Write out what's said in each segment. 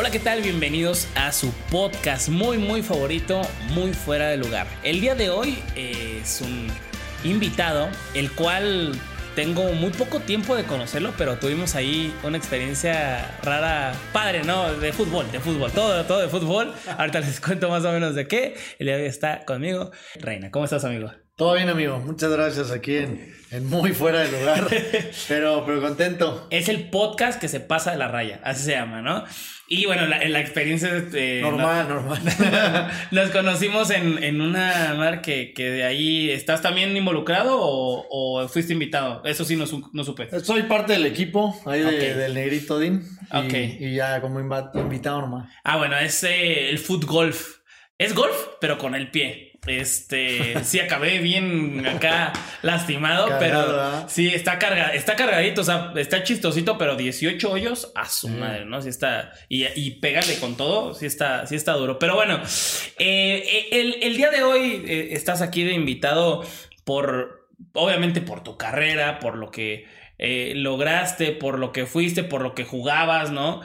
Hola, ¿qué tal? Bienvenidos a su podcast muy, muy favorito, muy fuera de lugar. El día de hoy eh, es un invitado, el cual tengo muy poco tiempo de conocerlo, pero tuvimos ahí una experiencia rara, padre, ¿no? De fútbol, de fútbol, todo, todo de fútbol. Ahorita les cuento más o menos de qué. El día de hoy está conmigo. Reina, ¿cómo estás, amigo? Todo bien, amigo. Muchas gracias aquí en, en muy fuera de lugar, pero, pero contento. Es el podcast que se pasa de la raya, así se llama, ¿no? Y bueno, la, la experiencia... Eh, normal, no, normal. nos conocimos en, en una mar que, que, de ahí... ¿Estás también involucrado o, o, fuiste invitado? Eso sí no, no supe. Soy parte del equipo ahí de, del Negrito Din. Y, Ok. y ya como invitado normal. Ah, bueno, es eh, el foot golf. Es golf, pero con el pie. Este, sí acabé bien acá lastimado, Cargado, pero ¿verdad? sí está carga, está cargadito, o sea, está chistosito, pero 18 hoyos a su Mm. madre, ¿no? Sí está y, y pégale con todo, sí está, sí está duro. Pero bueno, eh, el, el, día de hoy eh, estás aquí de invitado por, obviamente por tu carrera, por lo que eh, lograste, por lo que fuiste, por lo que jugabas, ¿no?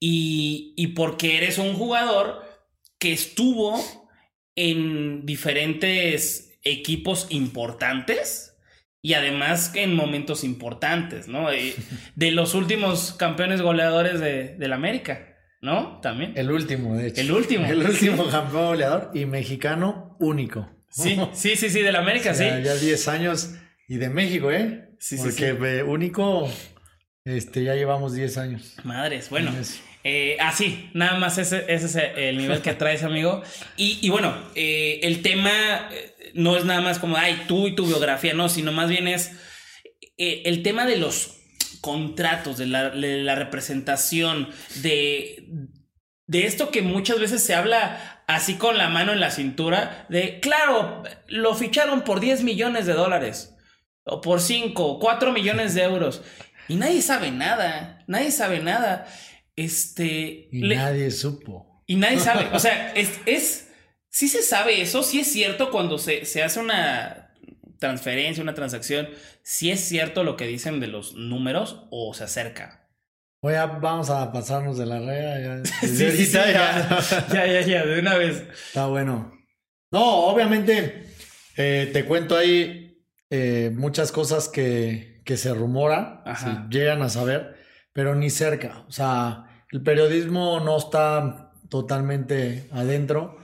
Y, y porque eres un jugador que estuvo en diferentes equipos importantes y además en momentos importantes, ¿no? Eh, De los últimos campeones goleadores de, de la América, ¿no? También. El último, de hecho. El último. El último campeón goleador y mexicano único. Sí, sí, sí, sí, de la América, sí. Ya, ya 10 años y de México, ¿eh? Sí, sí, Porque sí. eh, único, este, ya llevamos 10 años. Madres, bueno. Es- Eh, así, nada más ese, ese es el nivel que traes, amigo. Y, y bueno, eh, el tema eh, no es nada más como, ay, tú y tu biografía, no, sino más bien es el tema de los contratos, de la, de la representación, de, de esto que muchas veces se habla así con la mano en la cintura, de, claro, lo ficharon por 10 millones de dólares, o por 5, 4 millones de euros, y nadie sabe nada, nadie sabe nada. Este. Y le- nadie supo. y nadie sabe. O sea, es. es sí se sabe eso. Sí es cierto cuando se, se hace una transferencia, una transacción. Sí es cierto lo que dicen de los números o se acerca. Oye, vamos a pasarnos de la rea. Ya, Sí, sí, ya, ya, ya, ya, de una vez. Está bueno. No, obviamente, eh, te cuento ahí eh, muchas cosas que, que se rumoran, si llegan a saber, pero ni cerca. O sea, el periodismo no está totalmente adentro.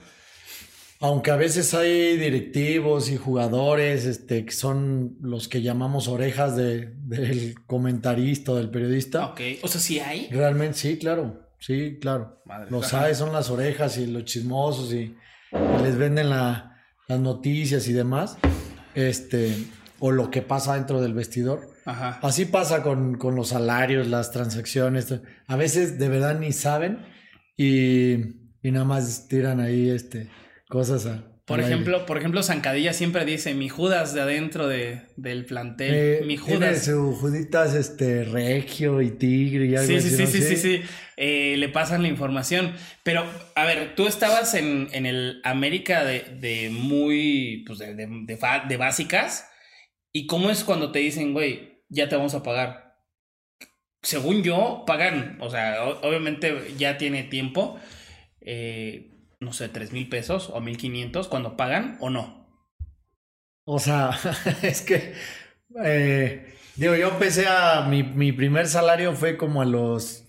Aunque a veces hay directivos y jugadores este, que son los que llamamos orejas de- del comentarista o del periodista. Ok. O sea, sí hay. Realmente sí, claro. Sí, claro. Madre, Los hay, son las orejas y los chismosos y, y les venden la- las noticias y demás. Este, o lo que pasa dentro del vestidor. Ajá. Así pasa con, con los salarios, las transacciones. A veces de verdad ni saben y, y nada más tiran ahí este, cosas a. Por aire. ejemplo, por ejemplo, Zancadilla siempre dice mi Judas de adentro de, del plantel. Eh, mi tiene Judas. su Juditas este, regio y tigre y algo Sí, así. sí, sí, ¿no? sí, sí, sí. Eh, le pasan la información. Pero, a ver, tú estabas en, en el América de, de muy, pues, de, de, de básicas. ¿Y cómo es cuando te dicen, güey, ya te vamos a pagar? Según yo, pagan, o sea, obviamente ya tiene tiempo, eh, no sé, tres mil pesos o mil quinientos cuando pagan o no. O sea, es que, eh, digo, yo empecé a, mi, mi primer salario fue como a los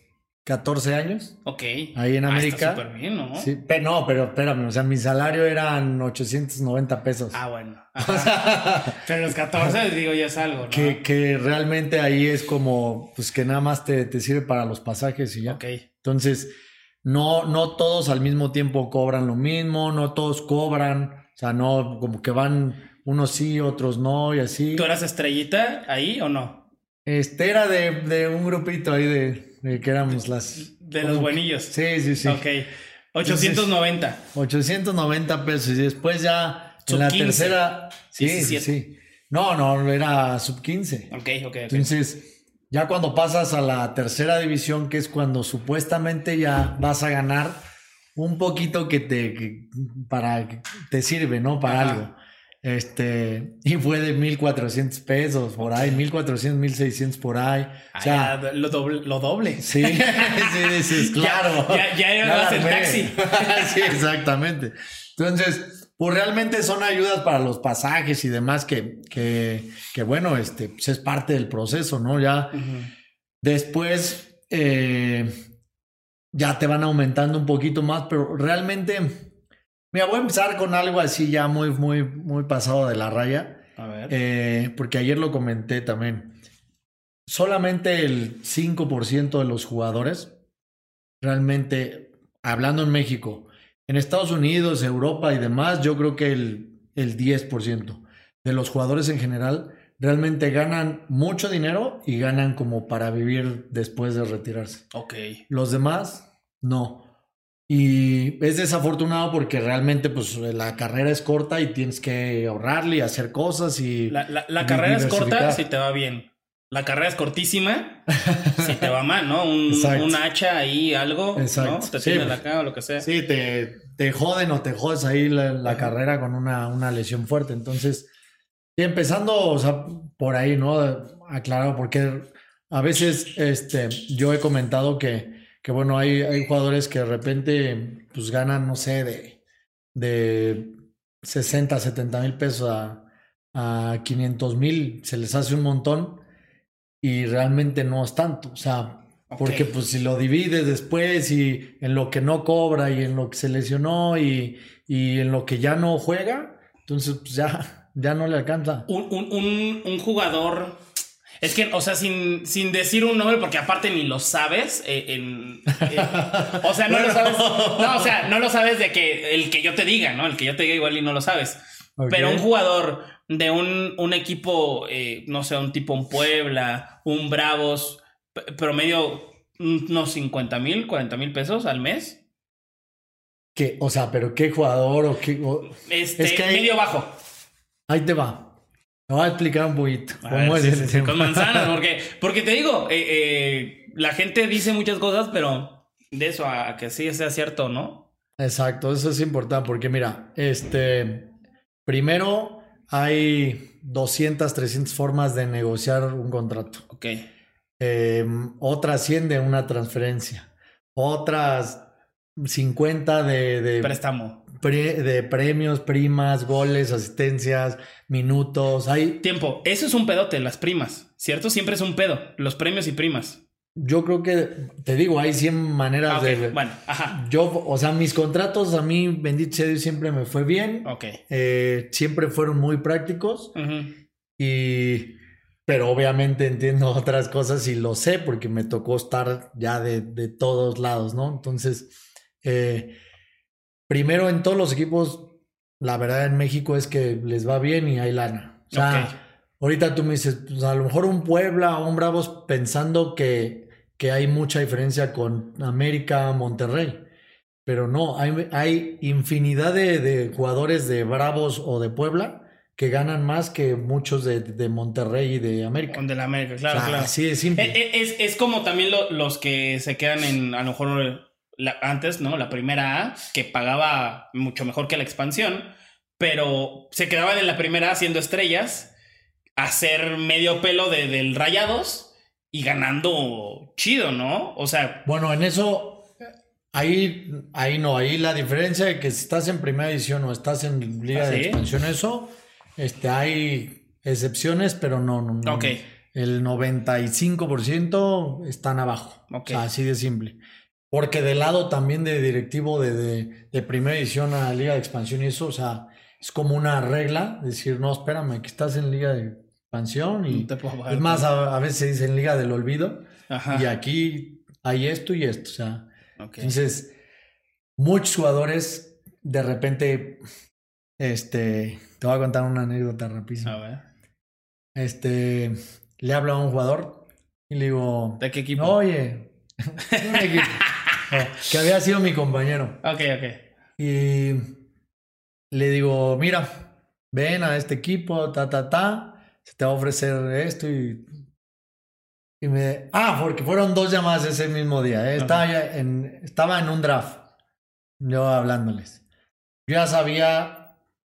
14 años. Ok. Ahí en Ah, América. está súper bien, ¿no? Sí, pero no, pero espérame, o sea, mi salario eran 890 pesos. Ah, bueno. Pero los 14, digo, ya es algo, ¿no? que, que realmente ahí es como, pues que nada más te, te sirve para los pasajes y ya. Ok. Entonces, no, no todos al mismo tiempo cobran lo mismo, no todos cobran, o sea, no, como que van unos sí, otros no y así. ¿Tú eras estrellita ahí o no? Este era de, de un grupito ahí de que éramos las... De los buenillos. Sí, sí, sí. Ok. 890. 890 pesos y después ya Sub en la 15. tercera... Sí, sí, 17. sí. No, no, era sub 15. Ok, ok, ok. Entonces, ya cuando pasas a la tercera división, que es cuando supuestamente ya vas a ganar un poquito que te que- para que te sirve, ¿no? Para Ajá. algo. Este, y fue de 1400 pesos por ahí, 1400, 1600 por ahí. O Ah, sea, ya, lo doble. Lo doble. sí, sí, dices, claro. ya- ya en armé. taxi. sí, exactamente. Entonces, pues realmente son ayudas para los pasajes y demás que, que, que bueno, este, pues es parte del proceso, ¿no? Ya después eh, ya te van aumentando un poquito más, pero realmente, mira, voy a empezar con algo así ya muy, muy, muy pasado de la raya. A ver. Eh, porque ayer lo comenté también. Solamente el 5% de los jugadores, realmente, hablando en México, en Estados Unidos, Europa y demás, yo creo que el, el 10% de los jugadores en general realmente ganan mucho dinero y ganan como para vivir después de retirarse. ok. Los demás, no. Y es desafortunado porque realmente pues la carrera es corta y tienes que ahorrarle y hacer cosas y... La, la- la carrera es corta si te va bien. La carrera es cortísima si te va mal, ¿no? Un, hacha ahí, algo, Exacto. ¿no? Te Sí, pues. la cara o lo que sea. Sí, te, te joden o te jodes ahí la, carrera con una, una lesión fuerte. Entonces, y empezando, o sea, por ahí, ¿no? Aclarado, porque a veces este, yo he comentado que, que bueno, hay, hay jugadores que de repente pues ganan, no sé, de, de 60, 70 mil pesos a, a 500 mil, se les hace un montón y realmente no es tanto. O sea, porque pues si lo divides después y en lo que no cobra y en lo que se lesionó y, y en lo que ya no juega, entonces pues ya, ya no le alcanza. Un, un, un, un jugador. Es que, o sea, sin, sin decir un nombre, porque aparte ni lo sabes. eh, en, eh, o sea, no lo sabes. No, o sea, no lo sabes de que el que yo te diga, ¿no? El que yo te diga igual y no lo sabes. Pero un jugador de un, un equipo, eh, no sé, un tipo un Puebla, un Bravos, promedio unos 50 mil, 40 mil pesos al mes. ¿Qué? O sea, pero qué jugador o qué. o- Este, Es que hay- medio bajo. Ahí te va. Voy a explicar un poquito cómo ver, es sí, con manzanas, porque, porque te digo, eh, eh, la gente dice muchas cosas, pero de eso a, a que sí sea cierto, ¿no? Exacto, eso es importante porque mira, este, primero hay 200, 300 formas de negociar un contrato. Ok. Eh, otras 100 de una transferencia. Otras 50 de, de, Préstamo. pre- de premios, primas, goles, asistencias, minutos. Hay, Tiempo. Eso es un pedote, las primas, ¿cierto? Siempre es un pedo, los premios y primas. yo creo que, te digo, hay 100 maneras Ah, de... Bueno, ajá. Yo, o sea, mis contratos a mí, bendito sea Dios, siempre me fue bien. Ok. Eh, siempre fueron muy prácticos. Y, pero obviamente entiendo otras cosas y lo sé porque me tocó estar ya de, de todos lados, ¿no? Entonces, eh, primero en todos los equipos, la verdad en México es que les va bien y hay lana. O sea, ahorita tú me dices, pues a lo mejor un Puebla o un Bravos pensando que, que hay mucha diferencia con América, Monterrey. Pero no, hay, hay infinidad de, de jugadores de Bravos o de Puebla que ganan más que muchos de, de Monterrey y de América. De la América, claro, O sea, claro. Así de simple. Eh, eh, Es, es como también lo- los que se quedan en, a lo mejor, la- antes, ¿no? La primera A, que pagaba mucho mejor que la expansión, pero se quedaban en la primera A siendo estrellas, hacer medio pelo de, del Rayados y ganando chido, ¿no? O sea, Bueno, en eso, ahí, ahí no, ahí la diferencia de que si estás en primera edición o estás en liga ¿Ah, de sí? expansión, eso, este, hay excepciones, pero no, no, no. Ok. el 95% están abajo. Ok. O sea, así de simple. Porque del lado también de directivo de, de, de primera edición a Liga de Expansión y eso, o sea, es como una regla, decir, no, espérame, que estás en Liga de Expansión y No bajar. es más, a, a veces se dice en Liga del Olvido Ajá. y aquí hay esto y esto, o sea, Ok. entonces muchos jugadores de repente, este, te voy a contar una anécdota rapidísima. A ver. Este, le hablo a un jugador y le digo, ¿De qué equipo? oye, un equipo, que había sido mi compañero. Ok, ok. Y le digo, mira, ven a este equipo, ta, ta, ta, se te va a ofrecer esto y... Y me... Ah, porque fueron dos llamadas ese mismo día. ¿eh? Estaba, en, estaba en un draft, yo hablándoles. Yo ya sabía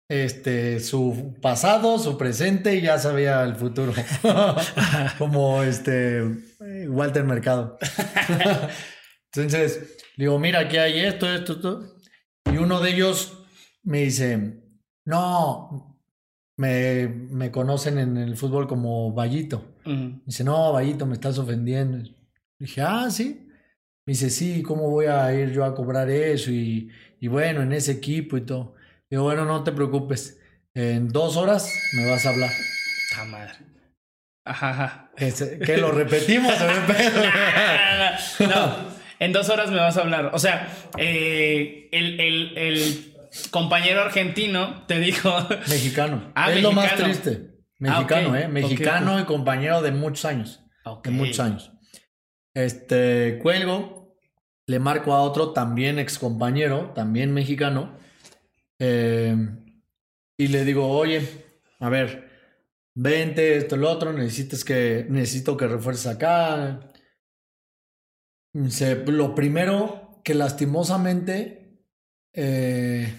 este, su pasado, su presente y ya sabía el futuro. Como este eh, Walter Mercado. Entonces, le digo, mira, aquí hay esto, esto, esto. Y uno de ellos me dice, no, me, me conocen en el fútbol como Vallito. Me dice, no, Vallito, me estás ofendiendo. Le dije, ah, sí. Me dice, sí, ¿cómo voy a ir yo a cobrar eso? Y, y bueno, en ese equipo y todo. Digo, bueno, no te preocupes. En dos horas me vas a hablar. Ta madre. Ajá, ajá. Que lo repetimos. no, en dos horas me vas a hablar. O sea, eh, el, el- el compañero argentino te dijo. Mexicano. Ah, es lo más mexicano. triste. Mexicano, Ah, ok. ¿eh? Mexicano y compañero de muchos años. De muchos años. Este, cuelgo, le marco a otro también ex compañero, también mexicano, eh, y le digo, oye, a ver, vente, esto, lo otro, necesitas que, necesito que refuerces acá. Dice, lo primero que lastimosamente eh,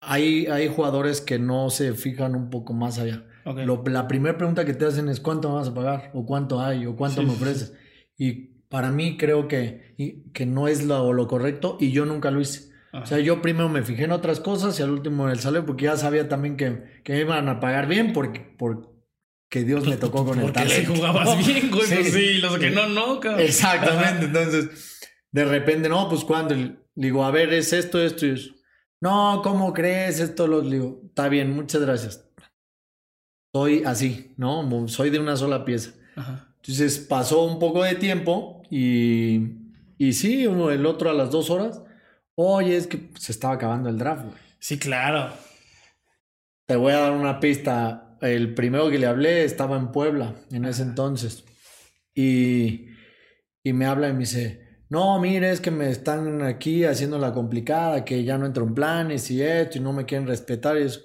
hay, hay jugadores que no se fijan un poco más allá. Lo- la primera pregunta que te hacen es cuánto me vas a pagar o cuánto hay o cuánto Sí, me sí, ofreces. Y para mí creo que, y- que no es lo, lo correcto y yo nunca lo hice. O sea, yo primero me fijé en otras cosas y al último en el salario porque ya sabía también que, que me iban a pagar bien porque, porque Dios me tocó con el Porque si talento. jugabas bien, güey. Sí. pues sí, los que no, no, cabrón. Exactamente. Entonces, de repente, no, pues cuando le digo, a ver, es esto, esto y eso. No, ¿cómo crees? Esto lo le digo, está bien, muchas gracias. Soy así, ¿no? Soy de una sola pieza. Ajá. Entonces pasó un poco de tiempo y, y sí, uno, el otro a las dos horas. Oye, es que se estaba acabando el draft, güey. Sí, claro. Te voy a dar una pista. El primero que le hablé estaba en Puebla en ese entonces. Y, y me habla y me dice, no, mire, es que me están aquí haciendo la complicada, que ya no entro en planes y esto, y no me quieren respetar y eso.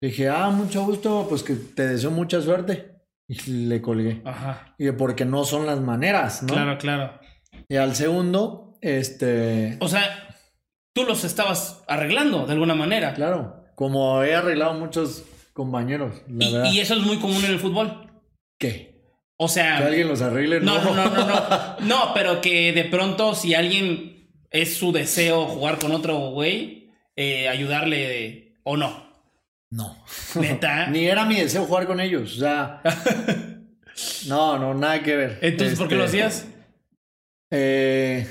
Le dije, ah, mucho gusto, pues que te deseo mucha suerte. Y le colgué. Ajá. Y porque no son las maneras, ¿no? Claro, claro. Y al segundo, este... O sea, tú los estabas arreglando de alguna manera. Claro, como he arreglado muchos compañeros, la Y, verdad. y eso es muy común en el fútbol. ¿Qué? O sea. Que alguien los arregle, No, no, no, no, no. No, pero que de pronto, si alguien es su deseo jugar con otro güey, eh, ayudarle o no. No. Neta. Ni era mi deseo jugar con ellos. O sea. no, no, nada que ver. Entonces, ¿por qué lo Este, hacías? eh,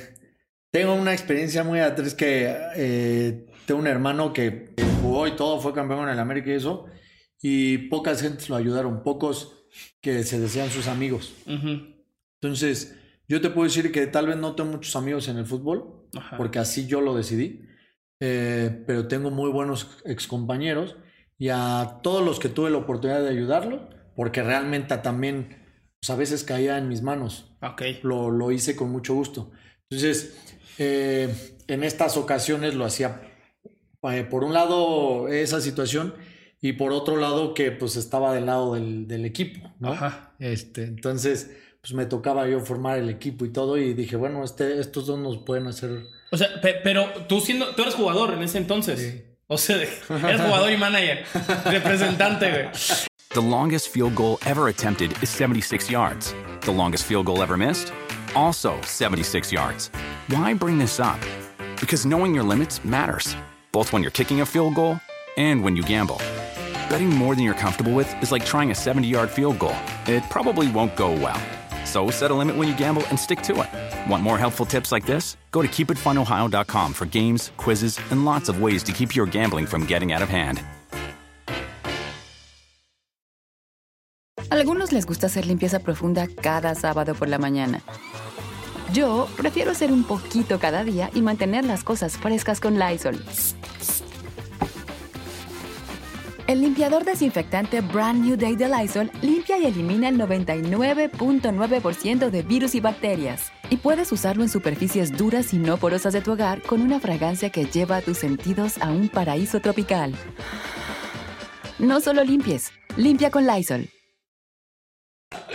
tengo una experiencia muy atrás que eh, tengo un hermano que jugó y todo, fue campeón en el América y eso. Y pocas gentes lo ayudaron, pocos que se decían sus amigos. Ujú. Entonces, yo te puedo decir que tal vez no tengo muchos amigos en el fútbol, Ajá. porque así yo lo decidí. Eh, pero tengo muy buenos excompañeros y a todos los que tuve la oportunidad de ayudarlo, porque realmente también pues, a veces caía en mis manos. Ok. Lo, lo hice con mucho gusto. Entonces, eh, en estas ocasiones lo hacía, eh, por un lado, esa situación, y por otro lado, que pues estaba del lado del, del equipo, ¿no? Ajá. Este, entonces, pues me tocaba yo formar el equipo y todo, y dije, bueno, este, estos dos nos pueden hacer. O sea, pe- pero tú siendo, tú eres jugador en ese entonces. Sí. O sea, eres jugador y manager, representante, güey. The longest field goal ever attempted is 76 yards. The longest field goal ever missed? Also 76 yards. Why bring this up? Because knowing your limits matters, both when you're kicking a field goal and when you gamble. Betting more than you're comfortable with is like trying a 70 yard field goal, it probably won't go well. So set a limit when you gamble and stick to it. Want more helpful tips like this? Go to keepitfunohio.com for games, quizzes, and lots of ways to keep your gambling from getting out of hand. Algunos les gusta hacer limpieza profunda cada sábado por la mañana. Yo prefiero hacer un poquito cada día y mantener las cosas frescas con Lysol. El limpiador desinfectante Brand New Day de Lysol limpia y elimina el 99.9% de virus y bacterias. Y puedes usarlo en superficies duras y no porosas de tu hogar con una fragancia que lleva a tus sentidos a un paraíso tropical. No solo limpies, limpia con Lysol.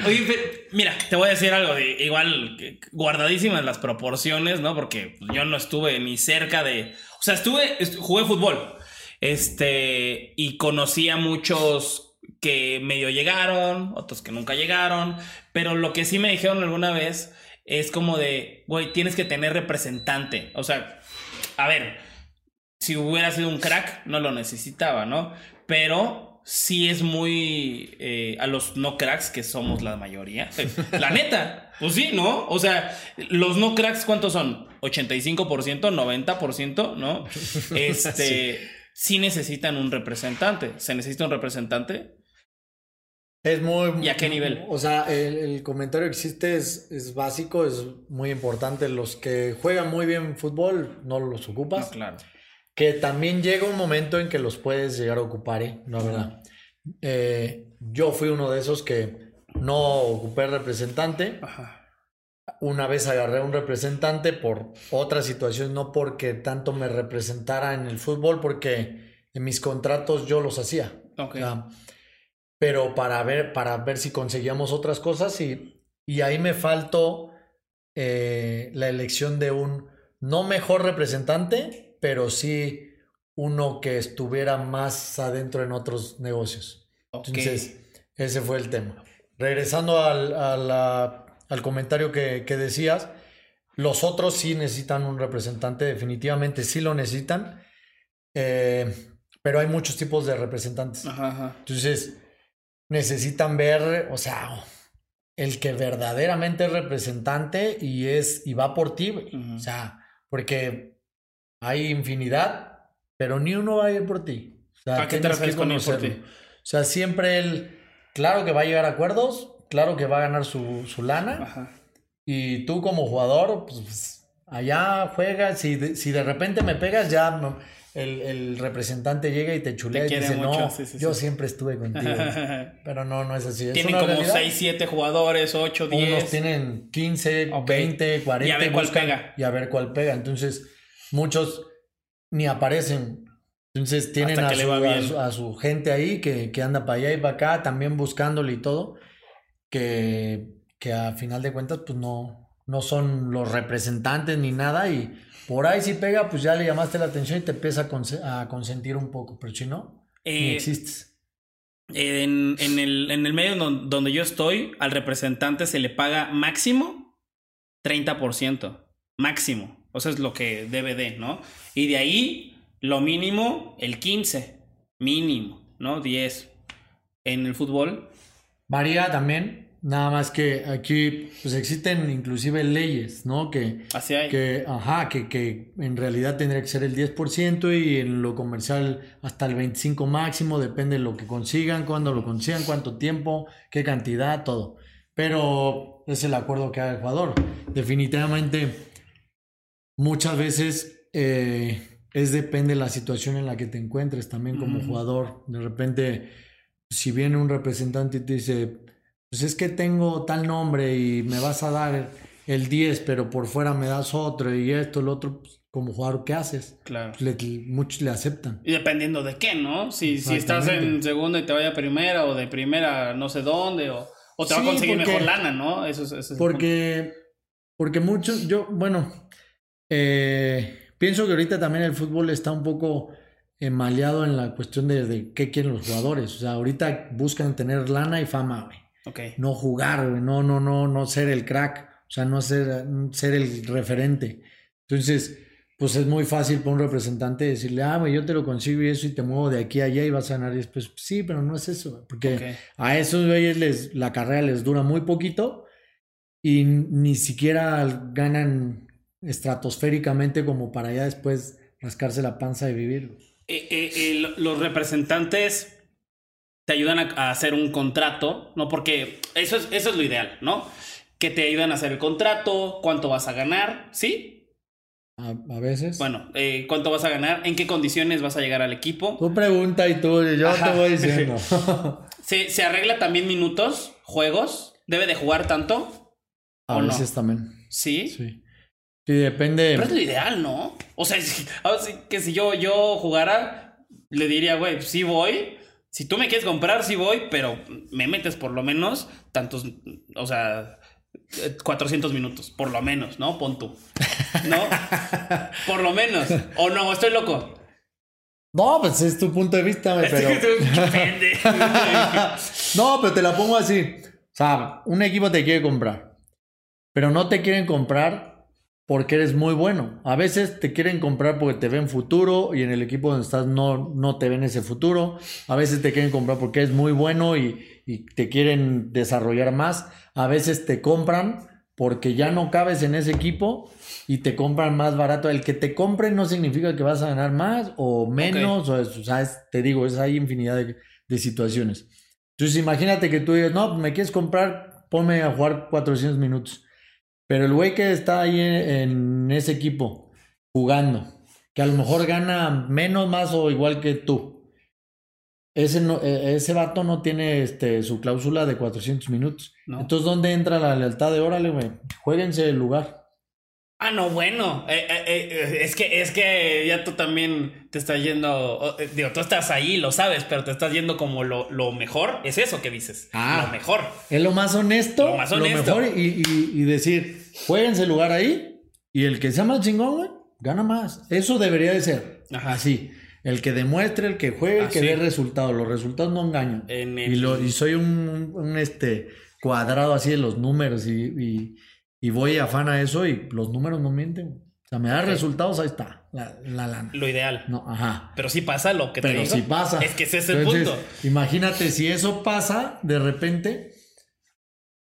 Oye, mira, te voy a decir algo, igual guardadísimas las proporciones, ¿no? Porque yo no estuve ni cerca de... O sea, estuve, jugué fútbol, este, y conocí a muchos que medio llegaron, otros que nunca llegaron, pero lo que sí me dijeron alguna vez es como de, güey, tienes que tener representante. O sea, a ver, si hubiera sido un crack, no lo necesitaba, ¿no? Pero sí es muy eh, a los no cracks, que somos la mayoría. La neta, pues sí, ¿no? O sea, los no cracks, ¿cuántos son? 85%, 90%, ¿no? Este, sí. Necesitan un representante. ¿Se necesita un representante? Es muy... ¿Y a qué nivel? O sea, el, comentario que existe es, es, básico, es muy importante. Los que juegan muy bien fútbol no los ocupas. claro. Que también llega un momento en que los puedes llegar a ocupar, ¿eh? No, verdad. Eh, yo fui uno de esos que no ocupé representante. Una vez agarré un representante por otra situación, no porque tanto me representara en el fútbol, porque en mis contratos yo los hacía. pero para ver, para ver si conseguíamos otras cosas y, y ahí me faltó eh, la elección de un no mejor representante, pero sí uno que estuviera más adentro en otros negocios. Entonces, ese fue el tema. Regresando al, al comentario que, decías, los otros sí necesitan un representante, definitivamente sí lo necesitan, eh, pero hay muchos tipos de representantes. Entonces, necesitan ver, o sea, el que verdaderamente es representante y es y va por ti, o sea, porque hay infinidad, pero ni uno va a ir por ti. O sea, ¿A qué te refieres con por ti? O sea, siempre él, claro que va a llegar a acuerdos, claro que va a ganar su, su lana. Y tú como jugador, pues allá juegas. Si de, si de repente me pegas, ya el, el representante llega y te chulea y dice, no, yo siempre estuve contigo. Pero no, no es así. Tienen como 6, 7 jugadores, 8, 10. Unos tienen 15, 20, 40. Y a ver cuál pega. Y a ver cuál pega. Entonces muchos ni aparecen. Entonces tienen a su, a, su, gente ahí que, que, anda para allá y para acá, también buscándole y todo, que, que a final de cuentas pues no, no son los representantes ni nada y por ahí si pega pues ya le llamaste la atención y te empieza a, consentir un poco, pero si no, ni eh, existes. En, en, el, en el medio donde yo estoy, al representante se le paga máximo 30%, máximo. O sea, es lo que debe de, ¿no? Y de ahí, lo mínimo, el 15. Mínimo, ¿no? 10. En el fútbol. Varía también. Nada más que aquí pues existen inclusive leyes, ¿no? Que, Así hay. que, ajá, que, que en realidad tendría que ser el 10% y en lo comercial hasta el 25% máximo, depende de lo que consigan, cuándo lo consigan, cuánto tiempo, qué cantidad, todo. Pero es el acuerdo que haga el jugador. Definitivamente muchas veces eh, es depende de la situación en la que te encuentres también como jugador. De repente, si viene un representante y te dice, pues es que tengo tal nombre y me vas a dar el 10, pero por fuera me das otro y esto, el otro, pues, como jugador, ¿qué haces? Claro. muchos le aceptan. Y dependiendo de qué, ¿no? Si, si estás en segunda y te vaya a primera o de primera no sé dónde o, o te va a conseguir mejor lana, ¿no? Eso, eso es porque, porque muchos, yo, bueno, eh, pienso que ahorita también el fútbol está un poco maleado en la cuestión de, qué quieren los jugadores. O sea, ahorita buscan tener lana y fama, güey. No jugar, No, no, no, no ser el crack. O sea, no ser, ser el referente. Entonces, pues es muy fácil para un representante decirle, ah, güey, yo te lo consigo y eso y te muevo de aquí a allá y vas a ganar. Y después, sí, pero no es eso, porque a esos güeyes les, la carrera les dura muy poquito y ni siquiera ganan estratosféricamente como para ya después rascarse la panza y vivir. Eh, eh, eh, lo- los representantes te ayudan a, a hacer un contrato, ¿no? Porque eso es, eso es lo ideal, ¿no? Que te ayudan a hacer el contrato, cuánto vas a ganar, ¿sí? A, a veces. Bueno, eh, cuánto vas a ganar, en qué condiciones vas a llegar al equipo. Tú pregunta y tú, yo Ajá. te voy diciendo. Se, se arregla también minutos, juegos, debe de jugar tanto, a veces también. ¿sí? Sí. Sí, depende. Pero es lo ideal, ¿no? O sea, es- que si yo, yo jugara, le diría, güey, sí voy. Si tú me quieres comprar, sí voy, pero me metes por lo menos tantos, o sea, eh, 400 minutos, por lo menos, ¿no? Pon tú. ¿No? Por lo menos. O no, estoy loco. No, pues es tu punto de vista, pero. No, pero te la pongo así. O sea, un equipo te quiere comprar, pero no te quieren comprar porque eres muy bueno. A veces te quieren comprar porque te ven futuro y en el equipo donde estás no, no te ven ese futuro. A veces te quieren comprar porque eres muy bueno y, y te quieren desarrollar más. A veces te compran porque ya no cabes en ese equipo y te compran más barato. El que te compre no significa que vas a ganar más o menos. O, es- o sea, es- te digo, es, hay infinidad de, de situaciones. Entonces imagínate que tú digas, no, pues, me quieres comprar, ponme a jugar 400 minutos. Pero el güey que está ahí en, en ese equipo jugando, que a lo mejor gana menos, más o igual que tú. Ese, no, eh, ese vato no tiene este, su cláusula de 400 minutos. No. Entonces, ¿dónde entra la lealtad de órale, güey? Jueguense el lugar. Ah, no, bueno. Eh, eh, eh, es que es que ya tú también te estás yendo. digo, tú estás ahí, lo sabes, pero te estás yendo como lo, lo mejor. Es eso que dices. Ah. Lo mejor. Es lo más honesto, Lo más honesto. mejor y, y- y decir, jueguense el lugar ahí y el que sea más chingón, güey, gana más. Eso debería de ser. Ajá. Así. El que demuestre, el que juegue, el que dé resultados. Los resultados no engañan. En el- Y, lo, y soy un, un- un, este cuadrado así de los números y, y, voy afán a eso y los números no mienten. O sea, me da resultados, ahí está, la, la lana. Lo ideal. No, ajá. Pero sí pasa lo que te Pero digo. si pasa. Es que ese es el Entonces, punto. Imagínate, si eso pasa, de repente,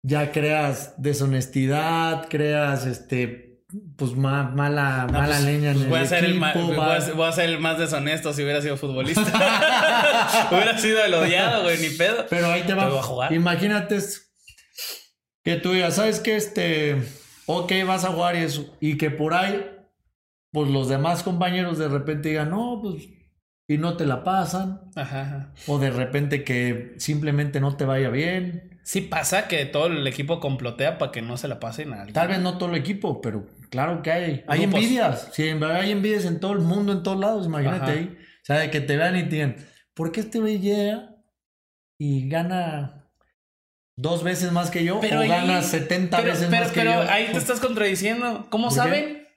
ya creas deshonestidad, creas este, pues ma- mala, No, mala pues, leña en pues el voy, a ser el equipo, ma- voy, a ser, voy a ser el más deshonesto si hubiera sido futbolista. hubiera sido el odiado, güey, ni pedo. Pero ahí te va a jugar. Imagínate que tú digas, ¿sabes qué? Este, ok, vas a jugar y eso. Y que por ahí, pues los demás compañeros de repente digan, no, pues, y no te la pasan. Ajá, ajá. O de repente que simplemente no te vaya bien. Sí pasa que todo el equipo complotea para que no se la pasen a alguien. Tal vez no todo el equipo, pero claro que hay. Hay Grupos. envidias. Sí, hay envidias en todo el mundo, en todos lados. Imagínate Ajá. ahí. O sea, de que te vean y te digan, ¿por qué este güey llega y gana dos veces más que yo? Pero o ahí- gana 70 Pero, veces pero, más que pero yo. ahí te estás contradiciendo. ¿Cómo saben?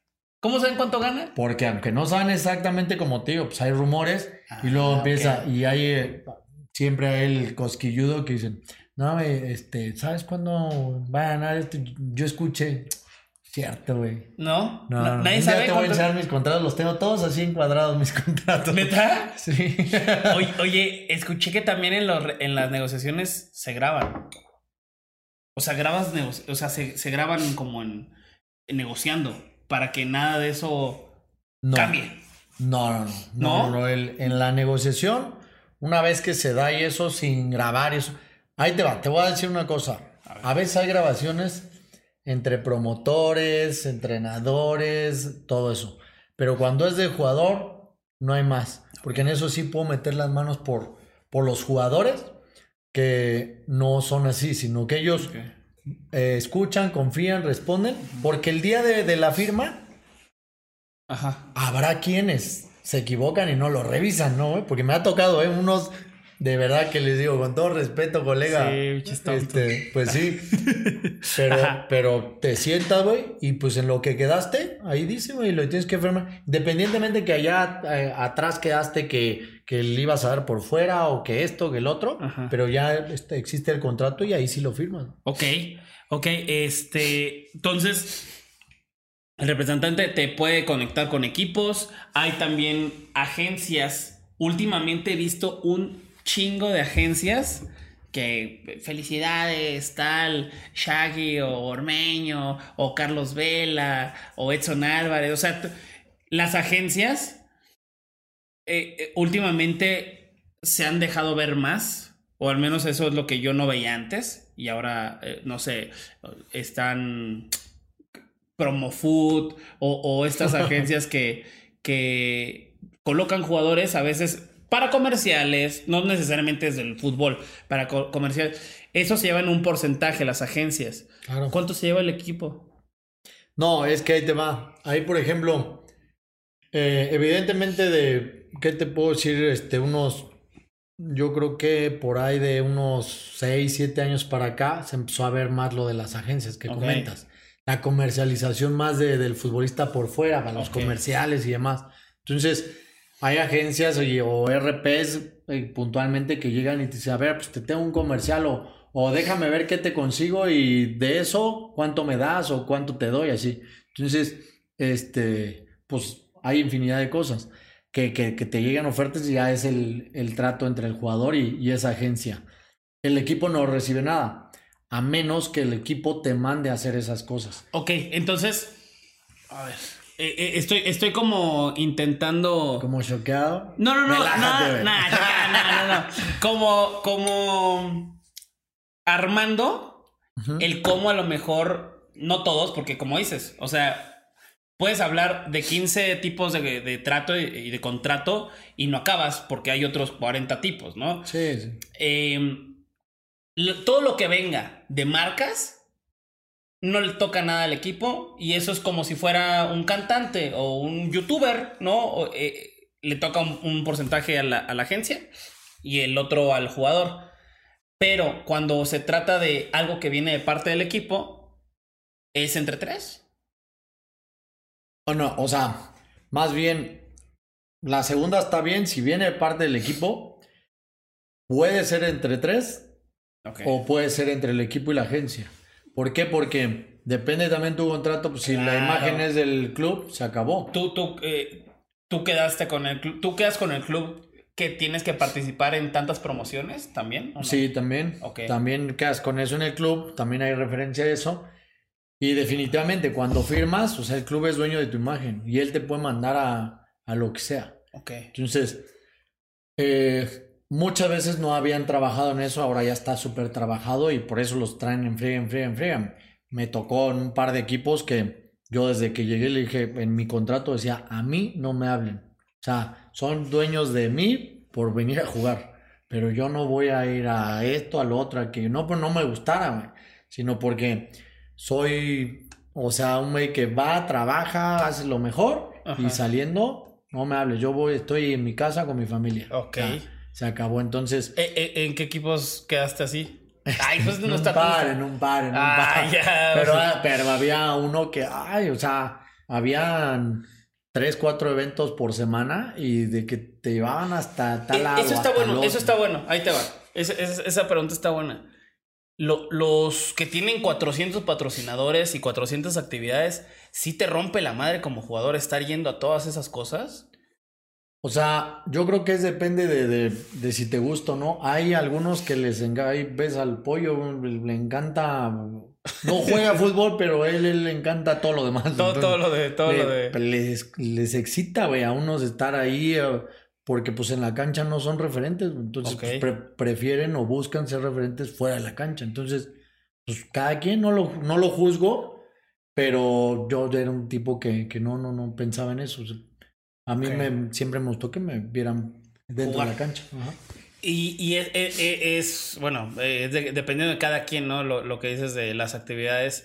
¿Cómo saben cuánto gana? Porque aunque no saben exactamente como te digo, pues hay rumores y luego Ah, empieza, y hay eh, siempre hay el cosquilludo que dicen, no, güey, este, ¿sabes cuándo va a ganar este? Yo escuché, cierto, güey. ¿No? No, no, Nadie sabe te voy a enseñar mis contratos, los tengo todos así encuadrados, mis contratos. ¿Neta? Sí. Oye, oye, escuché que también en, los, en las negociaciones se graban. O sea, grabas o sea, se, se graban como en, en negociando para que nada de eso No. cambie. No, no, no. ¿No? no, no, el- en la negociación, una vez que se da y eso sin grabar eso. Ahí te va, te voy a decir una cosa. A veces hay grabaciones entre promotores, entrenadores, todo eso. Pero cuando es de jugador, no hay más. Porque en eso sí puedo meter las manos por, por los jugadores que no son así, sino que ellos eh, escuchan, confían, responden. Porque el día de, de la firma, Ajá. habrá quienes se equivocan y no lo revisan, ¿no? Porque me ha tocado, ¿eh? Unos de verdad que les digo, con todo respeto, colega. Sí, este, pues sí. Pero, pero te sientas, güey, y pues en lo que quedaste, ahí dice, güey, lo tienes que firmar. Independientemente que allá eh, atrás quedaste que, que le ibas a dar por fuera o que esto, que el otro, Ajá. pero ya este, existe el contrato y ahí sí lo firmas. Ok, ok, este, entonces, El representante te puede conectar con equipos. Hay también agencias. Últimamente he visto un chingo de agencias que felicidades, tal, Shaggy o Ormeño o Carlos Vela o Edson Álvarez. O sea, las agencias eh, eh, últimamente se han dejado ver más, o al menos eso es lo que yo no veía antes, y ahora, eh, no sé, están Promofood o, o estas agencias que, que colocan jugadores a veces para comerciales, no necesariamente es del fútbol, para comerciales. Eso se lleva en un porcentaje las agencias. ¿Cuánto se lleva el equipo? No, es que ahí te va. Ahí, por ejemplo, eh, evidentemente de, ¿qué te puedo decir? Este, unos, yo creo que por ahí de unos 6, 7 años para acá se empezó a ver más lo de las agencias que comentas. La comercialización más de, del futbolista por fuera, para los comerciales y demás. Entonces, hay agencias o, RPs eh, puntualmente que llegan y te dicen, a ver, pues te tengo un comercial o, o déjame ver qué te consigo y de eso cuánto me das o cuánto te doy, así. Entonces, este, pues hay infinidad de cosas. Que, que, te llegan ofertas y ya es el, el trato entre el jugador y, y, esa agencia. El equipo no recibe nada, a menos que el equipo te mande a hacer esas cosas. Ok, entonces, a ver. Eh, eh, estoy, estoy como intentando. ¿Como choqueado? No, no, no, no, no, no, no, no, Como, como armando el cómo a lo mejor, no todos, porque como dices, o sea, puedes hablar de 15 tipos de, trato y, de contrato y no acabas porque hay otros 40 tipos, ¿no? Sí, sí. Em, todo lo que venga de marcas no le toca nada al equipo y eso es como si fuera un cantante o un youtuber, ¿no? Eh, le toca un, porcentaje a la, agencia y el otro al jugador. Pero cuando se trata de algo que viene de parte del equipo, es entre tres. O no, o sea, más bien, la segunda está bien, si viene de parte del equipo, puede ser entre tres o puede ser entre el equipo y la agencia. ¿Por qué? Porque depende también tu contrato, pues si la imagen es del club, se acabó. Tú, tú, eh, tú quedaste con el club, tú quedas con el club que tienes que participar en tantas promociones también. Sí, también. También quedas con eso en el club, también hay referencia a eso. Y definitivamente cuando firmas, o sea, el club es dueño de tu imagen y él te puede mandar a, a lo que sea. Ok. Entonces, eh, muchas veces no habían trabajado en eso, ahora ya está súper trabajado y por eso los traen en friega, en friega, en friega. Me tocó en un par de equipos que yo desde que llegué le dije, en mi contrato decía, a mí no me hablen. O sea, son dueños de mí por venir a jugar, pero yo no voy a ir a esto, a lo otro, que no, pues no me gustara, sino porque soy, o sea, un güey que va, trabaja, hace lo mejor y saliendo, no me hables. Yo voy, estoy en mi casa con mi familia. Ok se acabó. Entonces. ¿E, e, ¿En qué equipos quedaste así? Ay, pues no en está un par, en un par, en un par. pero, pero había uno que, ay, o sea, habían tres, cuatro eventos por semana y de que te llevaban hasta tal lado. Eso está bueno, eso está bueno. Ahí te va. esa pregunta está buena. los que tienen 400 patrocinadores y 400 actividades, ¿sí te rompe la madre como jugador estar yendo a todas esas cosas? O sea, yo creo que es depende de, de, de si te gusta o no. Hay algunos que les encanta, ves al pollo, le encanta, no juega fútbol, pero a él, le encanta todo lo demás. Todo, todo lo de, todo lo de. Les, les excita, güey, a unos estar ahí, eh, porque pues en la cancha no son referentes, entonces pues, prefieren o buscan ser referentes fuera de la cancha. Entonces, pues cada quien no lo, no lo juzgo, pero yo era un tipo que, que no, no, no pensaba en eso. A mí me, siempre me gustó que me vieran dentro de la cancha. Y, y es, es, bueno, dependiendo de cada quien, ¿no? Lo, lo, que dices de las actividades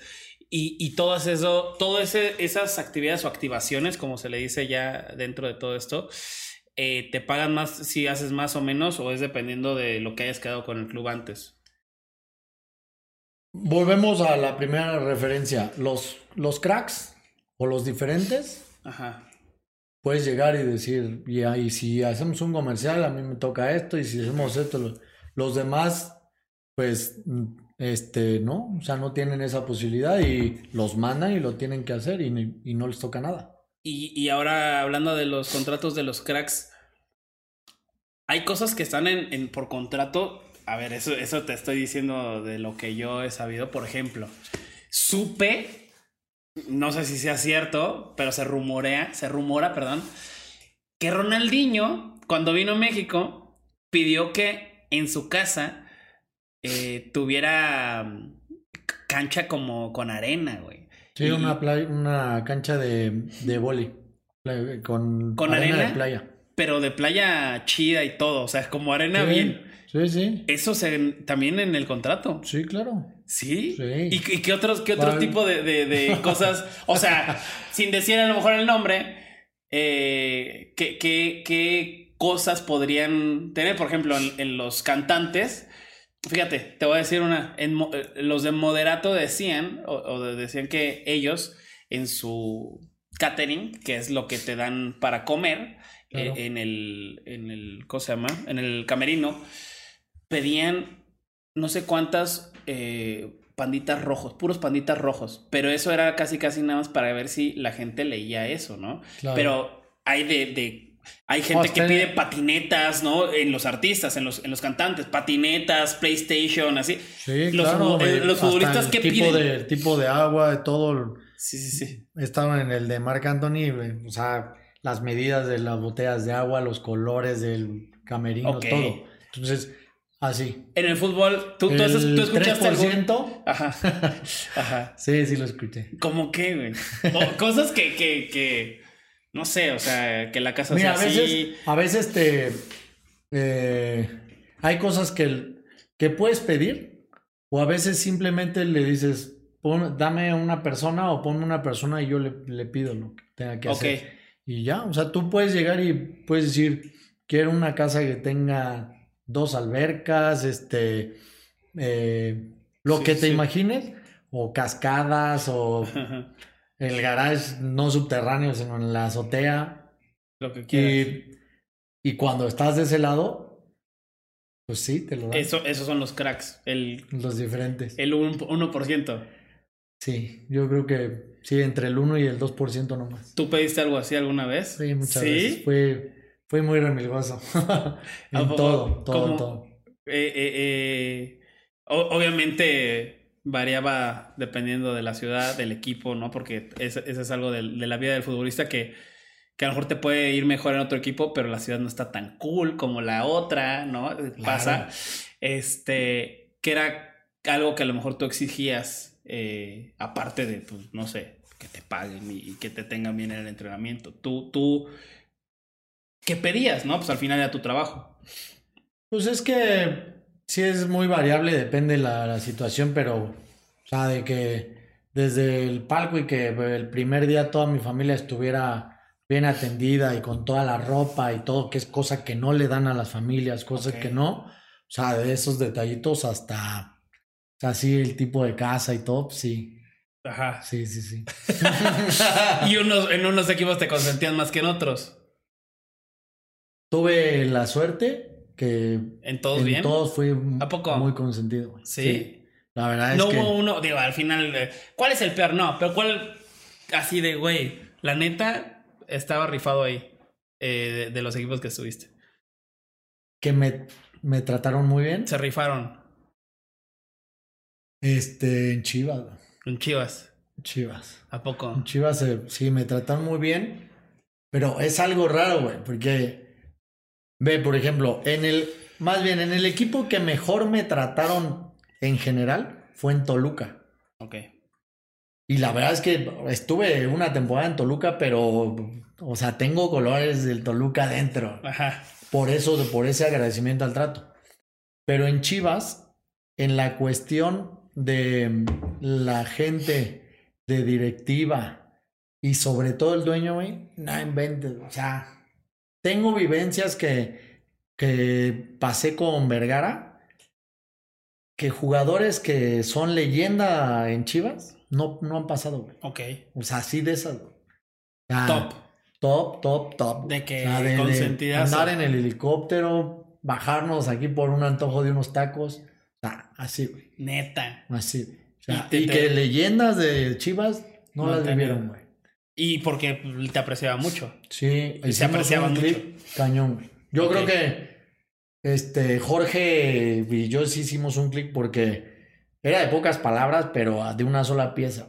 y, y todas eso, todas esas actividades o activaciones, como se le dice ya dentro de todo esto, eh, ¿te pagan más si haces más o menos o es dependiendo de lo que hayas quedado con el club antes? Volvemos a la primera referencia. Los, los cracks o los diferentes Ajá puedes llegar y decir, y, si hacemos un comercial, a mí me toca esto, y si hacemos esto, los demás, pues este, no, o sea, no tienen esa posibilidad y los mandan y lo tienen que hacer y, y no les toca nada. Y, y ahora hablando de los contratos de los cracks, hay cosas que están en, en- por contrato. A ver, eso, eso te estoy diciendo de lo que yo he sabido. Por ejemplo, supe, no sé si sea cierto, pero se rumorea, se rumora, perdón, que Ronaldinho, cuando vino a México, pidió que en su casa eh, tuviera mm, cancha como con arena, güey. Sí, Y- una, playa, una cancha de, de con, ¿Con arena arena? de playa. pero de playa chida y todo, o sea, como arena Sí, bien. Sí, sí, Eso se también en el contrato. sí, claro. ¿Sí? Sí. ¿Y, y qué otros, qué otro tipo de, de- de cosas? O sea, sin decir a lo mejor el nombre, eh, ¿qué, qué, qué cosas podrían tener? Por ejemplo, en, en los cantantes. Fíjate, te voy a decir una. En, eh, los de Moderato decían, o, o de- decían que ellos en su catering, que es lo que te dan para comer, Claro. eh, en el, en el, ¿cómo se llama? En el camerino, pedían no sé cuántas eh, panditas rojos, puros panditas rojos, pero eso era casi casi nada más para ver si la gente leía eso, ¿no? Claro. Pero hay de, de- hay gente que pide patinetas, ¿no? En los artistas, en los, en los cantantes, patinetas, PlayStation, así. Sí, Los claro. eh, los futbolistas, el ¿qué tipo piden? De, tipo de agua, de todo. Sí, sí, sí. Estaban en el de Marc Anthony, o sea, las medidas de las botellas de agua, los colores del camerino, todo. Entonces, así. En el fútbol, ¿tú, tú, El tú escuchaste algo? 3%, Ajá. Ajá. Sí, sí lo escuché. ¿Cómo qué, güey? O cosas que, que, que, no sé, o sea, que la casa Mira, a sea veces, así. a veces te eh, hay cosas que, que puedes pedir, o a veces simplemente le dices, "Pon- dame una persona o ponme una persona y yo le, le pido lo que tenga que Ok. hacer. Y ya, o sea, tú puedes llegar y puedes decir, quiero una casa que tenga dos albercas, este, eh, lo Sí, que te sí. imagines, o cascadas, o el garage no subterráneo, sino en la azotea. Lo que quieras. Y, y cuando estás de ese lado, pues sí, te lo dan. Eso, esos son los cracks. El, Los diferentes. el 1%. Sí, yo creo que sí, entre el 1 y el 2% nomás. ¿Tú pediste algo así alguna vez? Sí, muchas ¿Sí? veces. Fue, fue muy remilgoso. ¿A en poco? todo, todo, todo. Eh, eh, eh, obviamente variaba dependiendo de la ciudad, del equipo, ¿no? Porque eso, es algo de, la vida del futbolista que, que a lo mejor te puede ir mejor en otro equipo, pero la ciudad no está tan cool como la otra, ¿no? Pasa. Este, que era algo que a lo mejor tú exigías, aparte de, pues, no sé, que te paguen y, y que te tengan bien en el entrenamiento. Tú, tú, ¿qué pedías, no? Pues al final era tu trabajo. Pues es que sí es muy variable, depende la, la situación, pero, o sea, de que desde el palco y que el primer día toda mi familia estuviera bien atendida y con toda la ropa y todo, que es cosa que no le dan a las familias, cosas Ok. que no, o sea, de esos detallitos hasta, o sea, sí, el tipo de casa y todo, pues sí, Ajá. sí, sí, sí. y unos, en unos equipos te consentían más que en otros. Tuve la suerte que ¿En todos en bien? todos fui ¿A poco? muy consentido. güey. ¿Sí? La verdad es no que... hubo uno, digo, al final, eh, ¿cuál es el peor? No, pero ¿cuál? Así de, güey, la neta estaba rifado ahí eh, de, de los equipos que estuviste. que me, me trataron muy bien. Se rifaron Este, en Chivas, en Chivas. Chivas. ¿A poco? En Chivas eh, sí me trataron muy bien, pero es algo raro, güey, porque ve, por ejemplo, en el, más bien en el equipo que mejor me trataron en general fue en Toluca. Ok. Y la verdad es que estuve una temporada en Toluca, pero, o sea, tengo colores del Toluca dentro. Ajá. Por eso, por ese agradecimiento al trato. Pero en Chivas, en la cuestión de mm, la gente de directiva y sobre todo el dueño, güey, no inventes. O sea, tengo vivencias que, que pasé con Vergara, que jugadores que son leyenda en Chivas no, no han pasado, güey. Ok. O sea, así de esas, güey. Top. Top, top, top. De que O sea, de- de andar en el helicóptero, bajarnos aquí por un antojo de unos tacos. O Ah, así, güey. Neta. Así, güey. O sea, Y te- y te- que leyendas de Chivas no, No las vivieron, güey. Y porque te apreciaba mucho. Sí, Y se apreciaba un mucho. clip cañón, güey. Yo creo que este Jorge y yo sí hicimos un clip porque era de pocas palabras, pero de una sola pieza.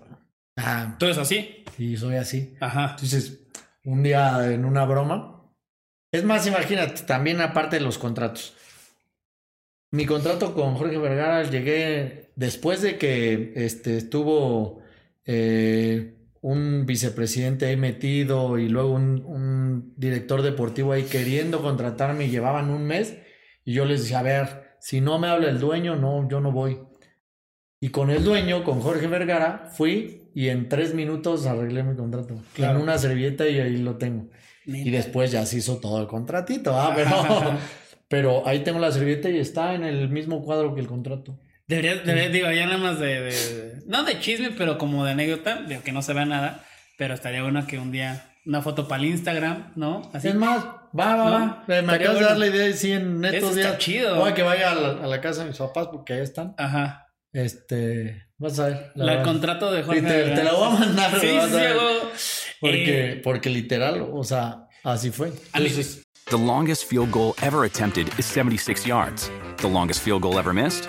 Ah, Tú eres así. y soy así. Ajá. Entonces, un día en una broma. Es más, imagínate, también aparte de los contratos. Mi contrato con Jorge Vergara llegué después de que este, estuvo eh, un vicepresidente ahí metido y luego un, un director deportivo ahí queriendo contratarme y llevaban un mes. Y yo les dije, a ver, si no me habla el dueño, no, yo no voy. Y con el dueño, con Jorge Vergara, fui y en tres minutos arreglé mi contrato. Claro. En una servilleta y ahí lo tengo. Y después ya se hizo todo el contratito, ah, pero, pero ahí tengo la servilleta y está en el mismo cuadro que el contrato. Debería, debería, digo, ya nada más de, de- No de chisme, pero como de anécdota, digo que no se vea nada. Pero estaría bueno que un día. Una foto para el Instagram, ¿no? Así. Es más, va, va, ¿No? va. Eh, Me acabas de dar la idea y sí, en Eso estos está días. chido. Voy a que vaya a la, a la casa de mis papás porque ahí están. Ajá. Este, vas a ver. La, verdad. contrato de Jorge. Y te, te la voy a mandar. Sí, sí, Porque, Eh, porque literal, o sea, así fue. amigos, The longest field goal ever attempted is 76 yards. The longest field goal ever missed?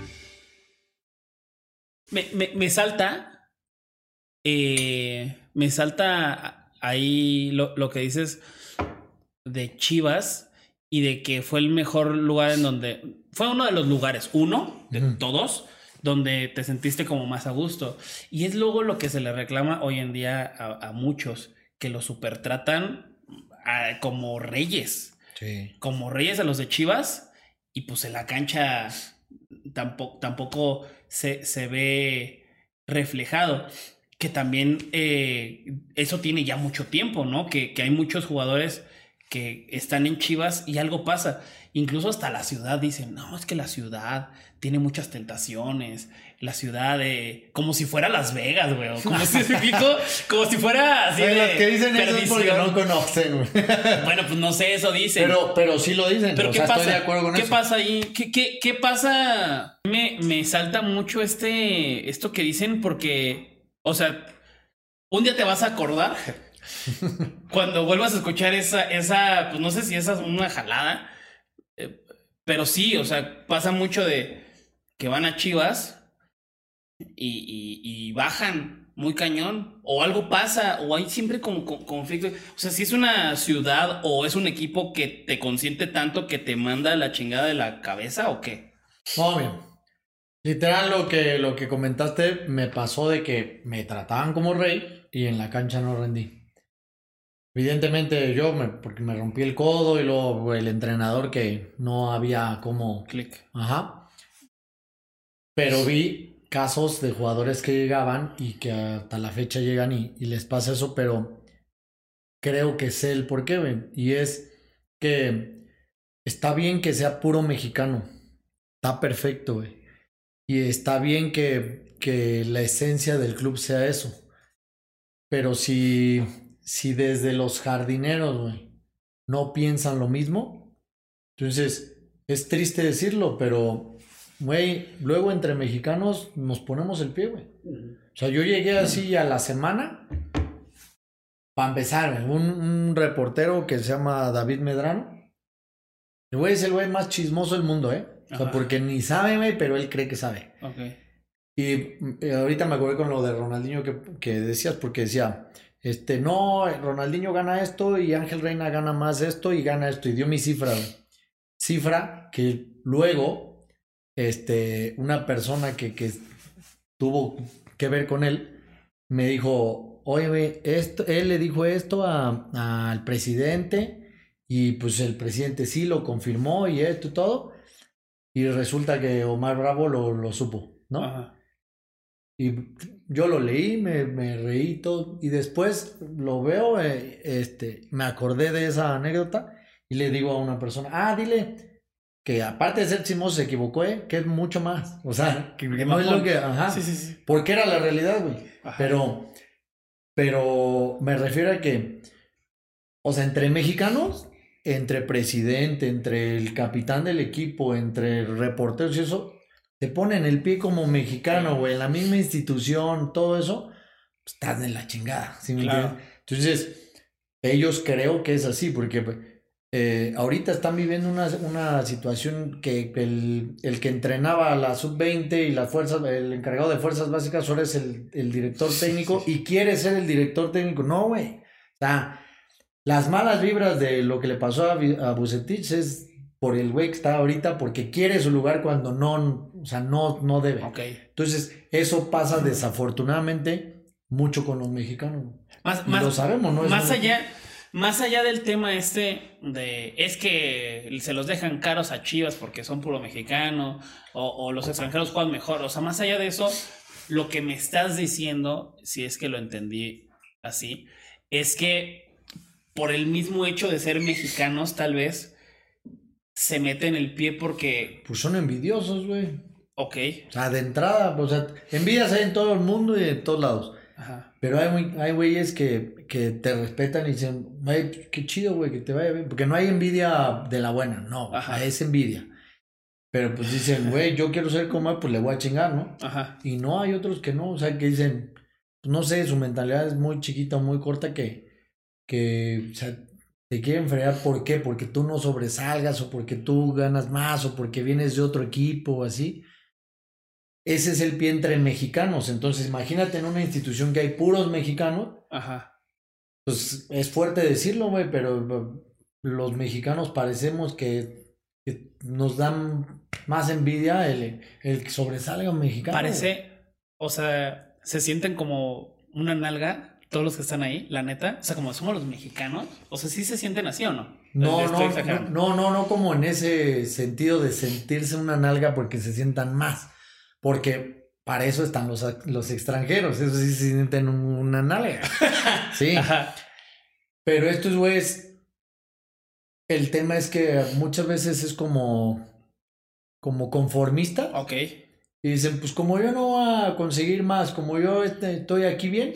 Me, me, me salta. eh, me salta ahí lo, lo que dices de Chivas y de que fue el mejor lugar en donde. Fue uno de los lugares, uno de todos, donde te sentiste como más a gusto. Y es luego lo que se le reclama hoy en día a, a muchos, que lo supertratan a- como reyes Sí. como reyes a los de Chivas y pues en la cancha tampoco, tampoco se, se ve reflejado. Que también eh, eso tiene ya mucho tiempo, ¿no? Que, que hay muchos jugadores que están en Chivas y algo pasa. Incluso hasta la ciudad dicen, no, es que la ciudad tiene muchas tentaciones. La ciudad de... Como si fuera Las Vegas, güey. Como si, ¿me explico? como si fuera así de los que dicen eso es porque no conocen, güey. Bueno, pues no sé, eso dicen. Pero, pero sí lo dicen. Pero o ¿qué sea, pasa? estoy de acuerdo con ¿Qué eso. pasa ahí? ¿Qué, qué, qué pasa? Me, me salta mucho este, esto que dicen porque, o sea, un día te vas a acordar cuando vuelvas a escuchar esa, esa, pues no sé si esa es una jalada, eh, pero sí, o sea, pasa mucho de que van a Chivas y, y- y bajan muy cañón, o algo pasa, o hay siempre como con- conflicto. O sea, si es una ciudad o es un equipo que te consiente tanto que te manda la chingada de la cabeza o qué. Bien. Literal lo que, lo que comentaste me pasó de que me trataban como rey y en la cancha no rendí. Evidentemente yo, me, porque me rompí el codo y luego el entrenador que no había como... Click. Ajá. Pero vi casos de jugadores que llegaban y que hasta la fecha llegan y, les pasa eso, pero creo que sé el por qué. Y es que está bien que sea puro mexicano. Está perfecto. Y está bien que, que la esencia del club sea eso. Pero si, si desde los jardineros, no piensan lo mismo, entonces es triste decirlo, pero, güey, luego entre mexicanos nos ponemos el pie, güey. O sea, yo llegué así a la semana. Para empezar, un, un reportero que se llama David Medrano. El güey es el güey más chismoso del mundo, ¿eh? O sea, Ajá. porque ni sabe, güey, pero él cree que sabe. Ok. Y eh, ahorita me acordé con lo de Ronaldinho que, que decías, porque decía, este, no, Ronaldinho gana esto y Ángel Reina gana más esto y gana esto. Y dio mi cifra, güey. Cifra que luego, este, una persona que, que tuvo que ver con él, me dijo, oye, esto, él le dijo esto a- al presidente y pues el presidente sí lo confirmó y esto y todo. Y resulta que Omar Bravo lo, lo supo, ¿no? Ajá. Y yo lo leí, me, me reí y todo. Y después lo veo, eh, este, me acordé de esa anécdota y le digo a una persona, ah, dile que aparte de ser chismoso se equivocó, eh, que es mucho más. O sea, que, que no es lo que, ajá, Sí, sí, sí. porque era la realidad, güey. Pero, pero me refiero a que, o sea, entre mexicanos, entre presidente, entre el capitán del equipo, entre reporteros y eso, te ponen el pie como mexicano, güey, en la misma institución, todo eso, pues, estás en la chingada. Entonces, ellos creo que es así, porque eh, ahorita están viviendo una, una situación que el, el que entrenaba a la sub-20 y las fuerzas, el encargado de fuerzas básicas ahora es el, el director técnico y quiere ser el director técnico. No, güey. O sea, las malas vibras de lo que le pasó a, a Bucetich es por el güey que está ahorita porque quiere su lugar cuando no, o sea, no, no debe. Entonces, eso pasa desafortunadamente mucho con los mexicanos. Más, Y más, lo sabemos, ¿no? Es más allá, más allá del tema este de es que se los dejan caros a Chivas porque son puro mexicano o, o los extranjeros juegan mejor. O sea, más allá de eso, lo que me estás diciendo, si es que lo entendí así, es que por el mismo hecho de ser mexicanos, tal vez se meten el pie porque, Pues son envidiosos, güey. ok, O sea, de entrada, o sea, envidias hay en todo el mundo y en todos lados. Ajá, Pero hay, güey- hay güeyes que, que te respetan y dicen, "Ay, qué chido, güey, que te vaya bien. Porque no hay envidia de la buena, no, Ajá. es envidia. Pero pues dicen, güey, yo quiero ser como él, pues le voy a chingar, ¿no? ajá, Y no hay otros que no, o sea, que dicen, pues, no sé, su mentalidad es muy chiquita, muy corta, que, que o sea, te quieren fregar. ¿Por qué? Porque tú no sobresalgas, o porque tú ganas más, o porque vienes de otro equipo, o así. Ese es el pie entre mexicanos. Entonces, imagínate en una institución que hay puros mexicanos, ajá, pues es fuerte decirlo, güey, pero eh, los mexicanos parecemos que, que nos dan más envidia el, el que sobresalga un mexicano. Parece, o sea, se sienten como una nalga todos los que están ahí, la neta. O sea, como somos los mexicanos. O sea, sí se sienten así o no. No, no, exagerando. no, no, no como en ese sentido de sentirse una nalga porque se sientan más. Porque para eso están los, los extranjeros. Eso sí se sienten un- una nalga. Sí. Ajá. Pero estos güeyes, el tema es que muchas veces es como, como conformista. Ok. Y dicen, pues como yo no voy a conseguir más, como yo este, estoy aquí bien.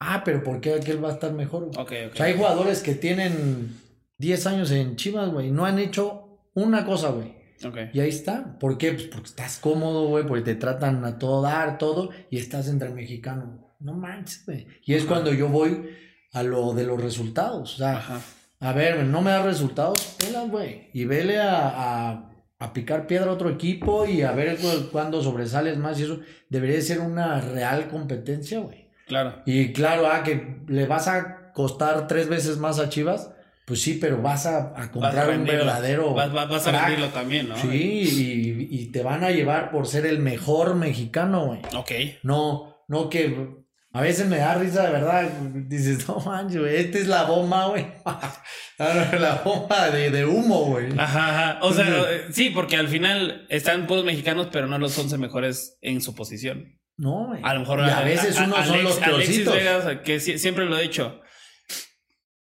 Ah, pero ¿por qué aquel va a estar mejor? güey? Ok, ok. O sea, hay jugadores que tienen 10 años en Chivas, güey, y no han hecho una cosa, güey. Ok. Y ahí está. ¿Por qué? Pues porque estás cómodo, güey, porque te tratan a todo dar, todo, y estás entre mexicanos. No manches, güey. Y es Ajá. cuando yo voy a lo de los resultados. O sea, Ajá. a ver, no me da resultados, pelas, güey. Y vele a, a, a picar piedra a otro equipo y a ver cu- cuándo sobresales más y eso. Debería de ser una real competencia, güey. Claro. Y claro, ah, que le vas a costar tres veces más a Chivas, pues sí, pero vas a, a Vas a comprar un verdadero. Vas, vas- vas a rendirlo también, ¿no? Sí, y, y te van a llevar por ser el mejor mexicano, güey. Ok. No, no que a veces me da risa de verdad. Dices, no manches, güey, esta es la bomba, güey. la bomba de, de humo, güey. Ajá, ajá. O sea, eh, sí, porque al final están puros mexicanos, pero no los 11 mejores en su posición. No, güey. A lo mejor Y a veces unos son Alex- los Alexis peorcitos. Vega, que sie- siempre lo he dicho.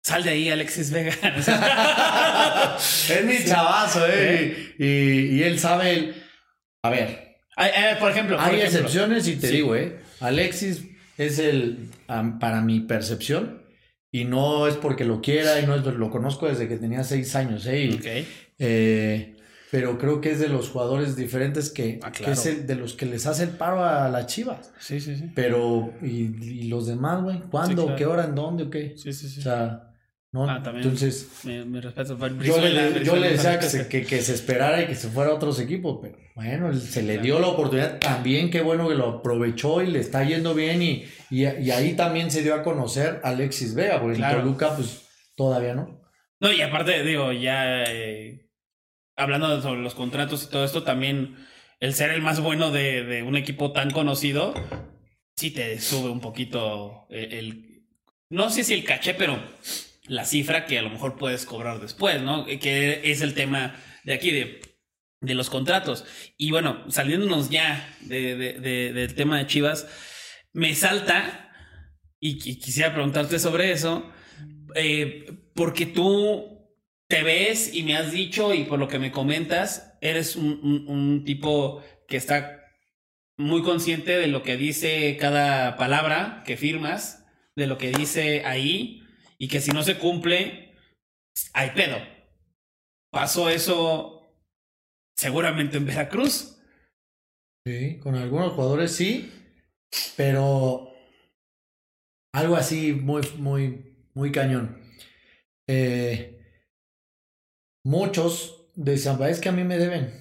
Sal de ahí, Alexis Vega. es mi chavazo, eh. Y, y- y él sabe. el- A ver, Ay, ay, por ejemplo, por Hay ejemplo. excepciones y te Sí. digo, ¿eh? Alexis es el, para mi percepción, y no es porque lo quiera, y no es, lo conozco desde que tenía seis años, ¿eh? Y, Ok. eh, pero creo que es de los jugadores diferentes que, Ah, que es el, de los que les hace el paro a las chivas. Sí, sí, sí. Pero, ¿y, y los demás, güey? ¿Cuándo? Sí, claro. ¿Qué hora? ¿En dónde? ¿O qué? Sí, sí, sí. O sea, ¿no? Ah, también. Entonces, respeto. yo le, yo Brizuela, le decía que se, que, que se esperara y que se fuera a otros equipos, pero bueno, se le dio la oportunidad también, qué bueno que lo aprovechó y le está yendo bien y, y, y ahí también se dio a conocer Alexis Vega, porque Claro. en Toluca pues todavía no. No, y aparte, digo, ya eh, hablando sobre los contratos y todo esto, también el ser el más bueno de, de un equipo tan conocido, sí te sube un poquito el, el- no sé si el caché, pero la cifra que a lo mejor puedes cobrar después, ¿no? Que es el tema de aquí, de, de los contratos. Y bueno, saliéndonos ya de- de- de- del tema de Chivas, me salta, y, qui- quisiera preguntarte sobre eso, eh, porque tú te ves y me has dicho, y por lo que me comentas, eres un- un tipo que está muy consciente de lo que dice cada palabra que firmas, de lo que dice ahí, y que si no se cumple, hay pedo. Pasó eso seguramente en Veracruz. Sí, con algunos jugadores sí, pero algo así muy, muy, muy cañón. Eh, muchos decían, "Va, es que a mí me deben,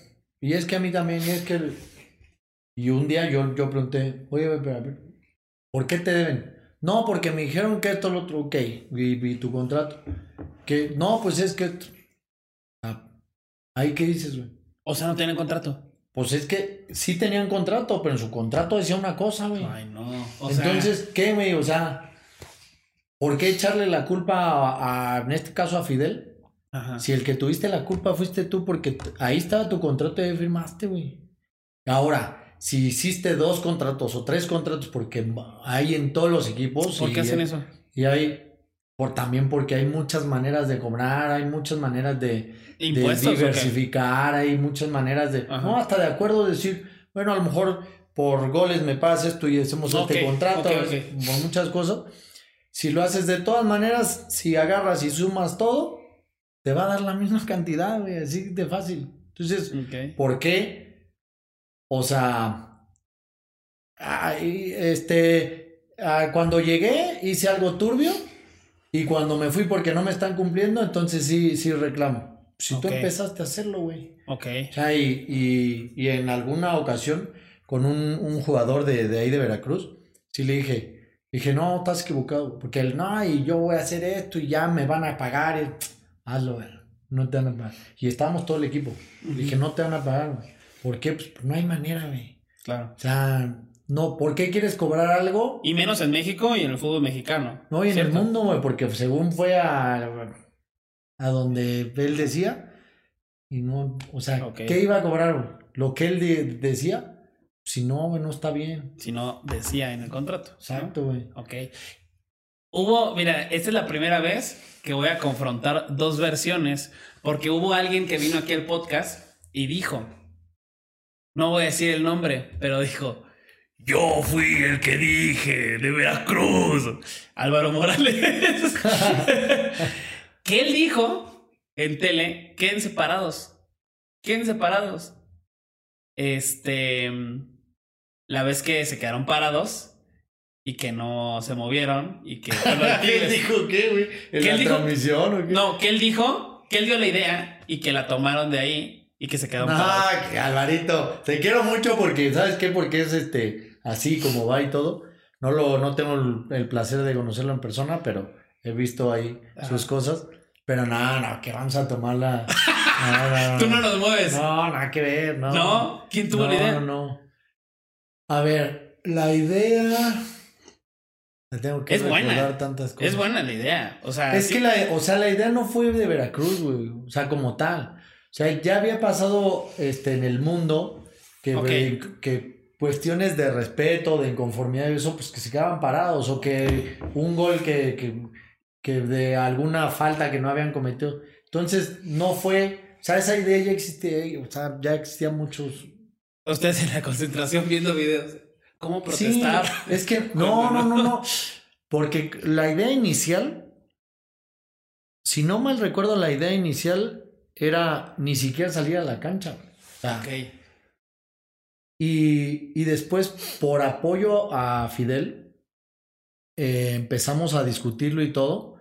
y es que a mí también, y es que... Y un día yo, yo pregunté, oye, pero, ¿por qué te deben? No, porque me dijeron que esto, lo otro, ok, y, y tu contrato. Que, no, pues es que... Ah, ¿Ahí qué dices, güey? O sea, no tienen contrato. Pues es que sí tenían contrato, pero en su contrato decía una cosa, güey. Ay, no. O sea, Entonces, ¿qué, güey? O sea, ¿por qué echarle la culpa a, a- en este caso a Fidel? ajá. Si el que tuviste la culpa fuiste tú, porque ahí estaba tu contrato y ahí firmaste, güey. Ahora, si hiciste dos contratos o tres contratos, porque hay en todos los equipos. ¿Por y- qué hacen eso? Y hay, por, también porque hay muchas maneras de cobrar, hay muchas maneras de, diversificar, hay muchas maneras de, Ajá. no, hasta de acuerdo decir, bueno, a lo mejor por goles me pasa esto y hacemos este contrato, por muchas cosas. Si lo haces de todas maneras, si agarras y sumas todo, te va a dar la misma cantidad, güey, así de fácil. Entonces. ¿por qué? O sea, ay, este, ah, cuando llegué hice algo turbio y cuando me fui porque no me están cumpliendo, entonces sí, sí reclamo. Si tú empezaste a hacerlo, güey. Ok. O sea, y, y- y en alguna ocasión con un, un jugador de, de ahí de Veracruz, sí le dije, dije, no, estás equivocado, porque él, no, y yo voy a hacer esto y ya me van a pagar, hazlo, güey, no te van a pagar. Y estábamos todo el equipo, le dije, no te van a pagar, güey. ¿Por qué? Pues no hay manera, güey. Claro. O sea, no, ¿por qué quieres cobrar algo? Y menos en México y en el fútbol mexicano. No, y en el mundo, güey, porque según fue a, a donde él decía, y no, o sea. ¿qué iba a cobrar, güey? Lo que él de- decía, si no, güey, no está bien. Si no, decía en el contrato. Exacto, güey. Ok. Hubo, mira, esta es la primera vez que voy a confrontar dos versiones, porque hubo alguien que vino aquí al podcast y dijo, no voy a decir el nombre, pero dijo, yo fui el que dije de Veracruz, Álvaro Morales, que él dijo en tele, queden separados, queden separados. Este, la vez que se quedaron parados y que no se movieron y que... ¿Qué dijo qué, güey? ¿En o qué? No, que él dijo, que él dio la idea y que la tomaron de ahí y que se parados. Ah, que Alvarito, te quiero mucho porque, ¿sabes qué? Porque es este, así como va y todo. No lo, no tengo el, el placer de conocerlo en persona, pero he visto ahí sus cosas. Pero no, no, que vamos a tomarla. No, no, no. Tú no los mueves. No, nada que ver, no. ¿No? ¿Quién tuvo la idea? No, no. A ver, la idea. Me tengo que Es buena. tantas cosas. Es buena la idea. O sea, Es sí- que la, o sea, la idea no fue de Veracruz, güey. O sea, como tal. O sea, ya había pasado este, en el mundo que, que cuestiones de respeto, de inconformidad y eso, pues que se quedaban parados. O que un gol que, que, que de alguna falta que no habían cometido. Entonces, no fue. O sea, esa idea ya existía. O sea, ya existían muchos. ustedes en la concentración viendo videos. ¿Cómo Sí, protestar? es que no, no, no, no. Porque la idea inicial, si no mal recuerdo, la idea inicial era ni siquiera salir a la cancha. O sea, Ok. y, y después, por apoyo a Fidel, eh, empezamos a discutirlo y todo.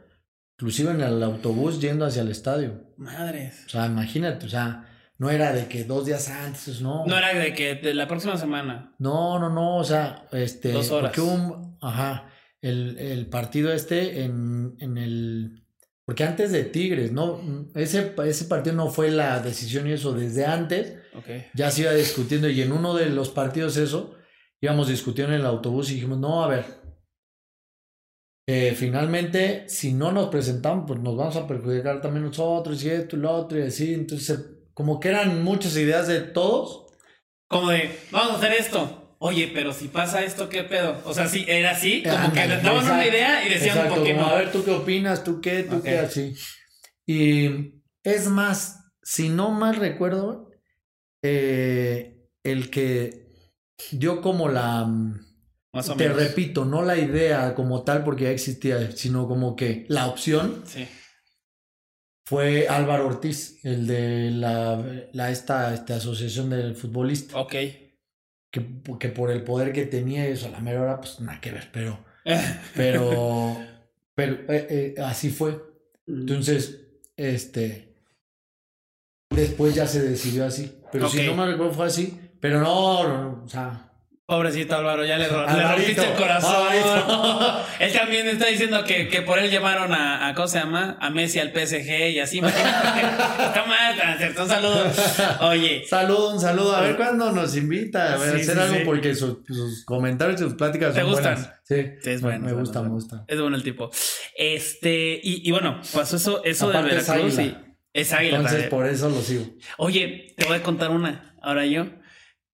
inclusive en el autobús yendo hacia el estadio. Madres. O sea, imagínate, o sea, no era de que dos días antes, no. No era de que de la próxima semana. No, no, no, o sea, este. Dos horas. Porque un. Ajá. El, el partido este en, en el. Porque antes de Tigres, ¿no? Ese, ese partido no fue la decisión y eso. Desde antes ya se iba discutiendo. Y en uno de los partidos, eso, íbamos discutiendo en el autobús y dijimos, no, a ver. eh, finalmente, si no nos presentamos, pues nos vamos a perjudicar también nosotros y esto y lo otro y así. Entonces, como que eran muchas ideas de todos. Como de, vamos a hacer esto. Oye, pero si pasa esto, ¿qué pedo? O sea, sí, era así, como que Ándale, daban una idea y decían, exacto, ¿por qué como, no? A ver, ¿tú qué opinas? ¿Tú qué? ¿Tú qué? Así. Y es más, si no mal recuerdo, eh, el que dio como la... Más o Te menos. repito, no la idea como tal porque ya existía, sino como que la opción Sí. fue Álvaro Ortiz, el de la, la esta, esta asociación del futbolista, Ok. Que, que por el poder que tenía eso a la mera hora, pues nada que ver, pero... Pero, pero eh, eh, así fue. Entonces, este, después ya se decidió así. Pero si no me recuerdo fue así. Pero no, no, no, o sea, Pobrecito Álvaro, ya le, rompiste el corazón. Alvarito. él también está diciendo que, que por él llevaron a, a, ¿cómo se llama? A Messi al PSG y así. está mal. Un saludo. Oye, saludo, un saludo. A ver cuándo nos invita a ver, Sí, hacer sí, algo sí. porque sus, sus comentarios y sus pláticas ¿Te son gustan? buenas. Sí, Sí, es bueno, me es gusta, bueno, me gusta. es bueno el tipo. Este, y, y bueno, pasó eso, eso de Aparte es Veracruz y águila. es águila. Entonces, por eso lo sigo. Oye, te voy a contar una, ahora yo,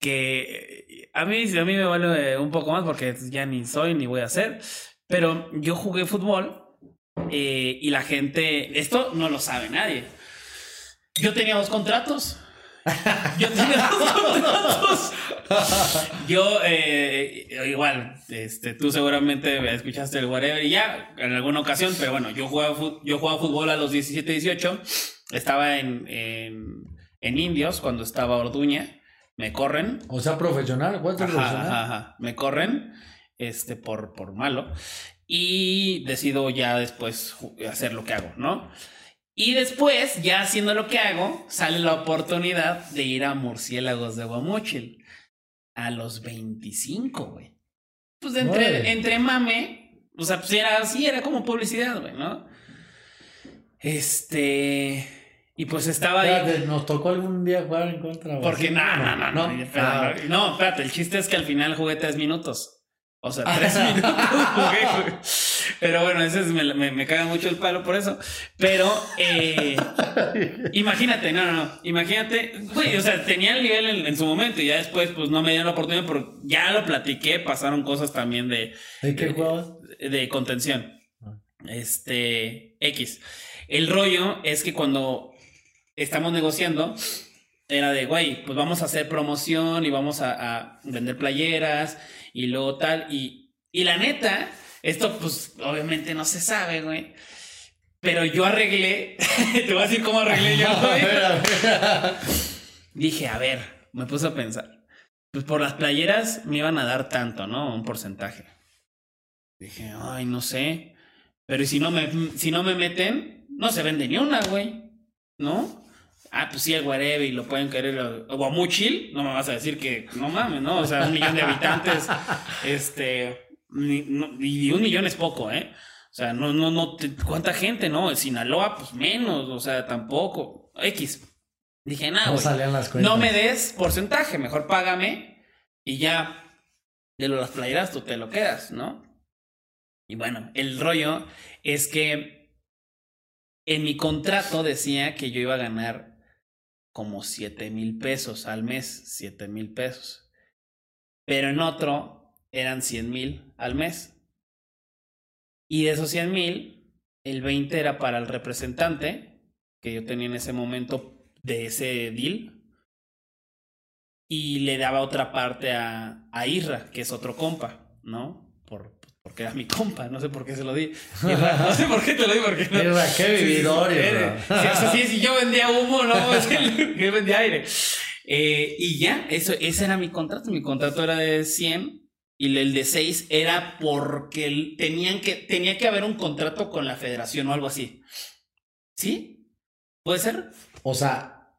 que a mí, a mí me vale un poco más porque ya ni soy ni voy a ser, pero yo jugué fútbol eh, y la gente, esto no lo sabe nadie. Yo tenía dos contratos. Yo tenía dos contratos. Yo, eh, igual, este, tú seguramente escuchaste el whatever y ya, en alguna ocasión, pero bueno, yo jugaba, yo jugaba fútbol a los 17, 18, estaba en, en, en Indios cuando estaba Orduña, me corren, O sea, profesional, ¿cuál es tu Ajá, profesional? ajá. Me corren este, por, por malo y decido ya después hacer lo que hago, ¿no? Y después, ya haciendo lo que hago, sale la oportunidad de ir a Murciélagos de Guamuchil a los 25, güey. Pues entre, entre mame, o sea, pues era así, era como publicidad, güey, ¿no? Este. Y pues estaba ahí. Espérate, ¿Nos tocó algún día jugar en contra? Porque no, no, no, no. Ah, no, espérate, el chiste es que al final jugué tres minutos. O sea, tres minutos jugué. Pero bueno, ese es, me, me, me caga mucho el palo por eso. Pero eh, imagínate, no, no, no. Imagínate, güey, o sea, tenía el nivel en, en su momento y ya después, pues no me dieron la oportunidad, pero ya lo platiqué. Pasaron cosas también de, ¿De qué jugabas? de contención. Ah. Este, X. El rollo es que cuando estamos negociando, era de, güey, pues vamos a hacer promoción y vamos a, a vender playeras y luego tal. Y, y la neta, esto pues obviamente no se sabe, güey. Pero yo arreglé, te voy a decir cómo arreglé yo. A güey. ver, a ver. Dije, a ver, me puse a pensar. Pues por las playeras me iban a dar tanto, ¿no? Un porcentaje. Dije, ay, no sé. Pero ¿y si no me, si no me meten, no se vende ni una, güey. ¿No? Ah, pues sí, el Guarebe y lo pueden querer. O Guamuchil, no me vas a decir que no mames, ¿no? O sea, un millón de habitantes. este. ni- no- y un millón es poco, ¿eh? O sea, no, no, no. te- ¿Cuánta gente, no? Sinaloa, pues menos. O sea, tampoco. X. Dije, nada, No. No me des porcentaje, mejor págame y ya de las playeras tú te lo quedas, ¿no? Y bueno, el rollo es que en mi contrato decía que yo iba a ganar como 7 mil pesos al mes, 7 mil pesos. Pero en otro eran 100 mil al mes. Y de esos 100 mil, el 20 era para el representante que yo tenía en ese momento de ese deal. Y le daba otra parte a, a Irra, que es otro compa, ¿no? Por, porque era mi compa, no sé por qué se lo di. No sé por qué te lo di, porque no. Irra, qué vividor, sí, si yo vendía humo, no, es que yo vendía aire. Eh, y ya, eso, ese era mi contrato. Mi contrato era de 100 y el de 6 era porque tenían que, tenía que haber un contrato con la federación o algo así. ¿Sí? ¿Puede ser? O sea,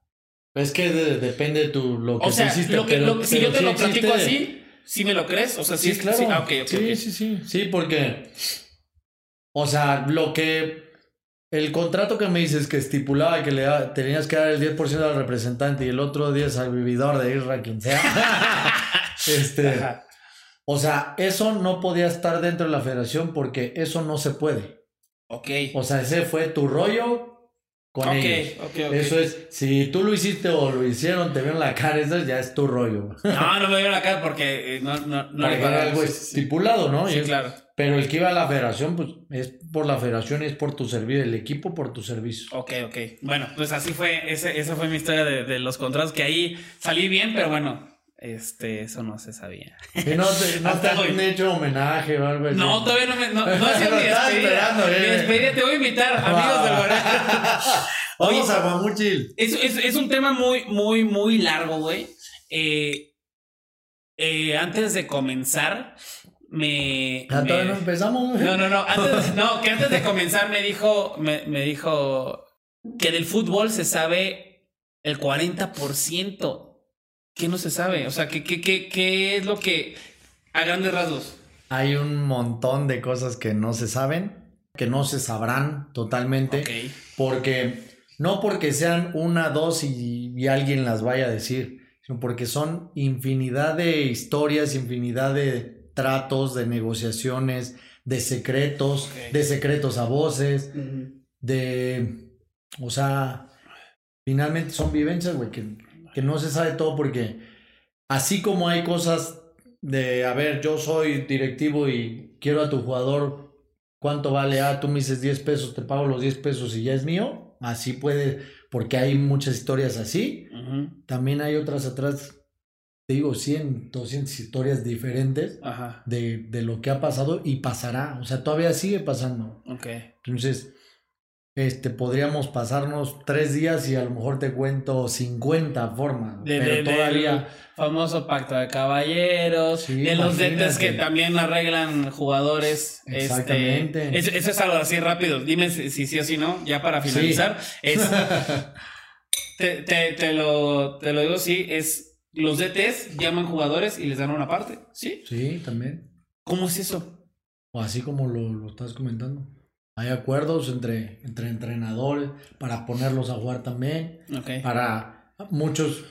es que depende de tu, lo que o sea, hiciste. Lo que, si yo te lo platico así, ¿sí me lo crees? O sea, sí, claro. Sí, ah, okay, sí, sí, sí. Sí, porque, o sea, lo que el contrato que me dices que estipulaba que le tenías que dar el 10% al representante y el otro 10 al vividor de Isra, quien sea. este, o sea, eso no podía estar dentro de la federación porque eso no se puede. Ok. O sea, ese fue tu rollo con ellos. Eso es, si tú lo hiciste o lo hicieron, te vieron la cara, eso ya es tu rollo. No, no me vieron la cara porque eh, no, no, no era algo estipulado, ¿no? Sí, claro. Pero el que iba a la federación, pues es por la federación es por tu servicio, el equipo por tu servicio. Ok, ok. Bueno, pues así fue, ese, esa fue mi historia de, de los contratos, que ahí salí bien, pero bueno, este, eso no se sabía. ¿Y no te, no te han hecho homenaje o algo así? No, todavía no me. No, no ha sido mi despedida. Mi eh. despedida te voy a invitar, amigos del Guardia. Vamos a Guamuchil. Es, es, es, un tema muy, muy, muy largo, güey. Eh, eh, antes de comenzar, me. ¿Ya todavía no empezamos? No, no, no. Antes, no, que antes de comenzar me dijo, me, me dijo que del fútbol se sabe el 40%. ¿Qué no se sabe? O sea, ¿qué, qué, qué, qué es lo que a grandes rasgos? Hay un montón de cosas que no se saben, que no se sabrán totalmente, porque no porque sean una, dos y, y, alguien las vaya a decir, sino porque son infinidad de historias, infinidad de tratos, de negociaciones, de secretos, de secretos a voces, de, o sea, finalmente son vivencias, güey, que, que no se sabe todo porque así como hay cosas de, a ver, yo soy directivo y quiero a tu jugador, ¿cuánto vale? Ah, tú me dices 10 pesos, te pago los 10 pesos y ya es mío. Así puede, porque hay muchas historias así. También hay otras atrás digo, 100, 200 historias diferentes De, de, lo que ha pasado y pasará. O sea, todavía sigue pasando. Ok. Entonces, este, podríamos pasarnos tres días y a lo mejor te cuento 50 formas. De, pero todavía. famoso pacto de caballeros. de los detes que también arreglan jugadores. Este, Exactamente. Este, eso, es algo así rápido. Dime si sí o si no, ya para finalizar. Es, te, te, te, lo, te lo digo, sí, es los DTs llaman jugadores y les dan una parte, ¿sí? Sí, también. ¿Cómo es eso? O así como lo, lo estás comentando. Hay acuerdos entre, entre entrenadores para ponerlos a jugar también. Para muchos,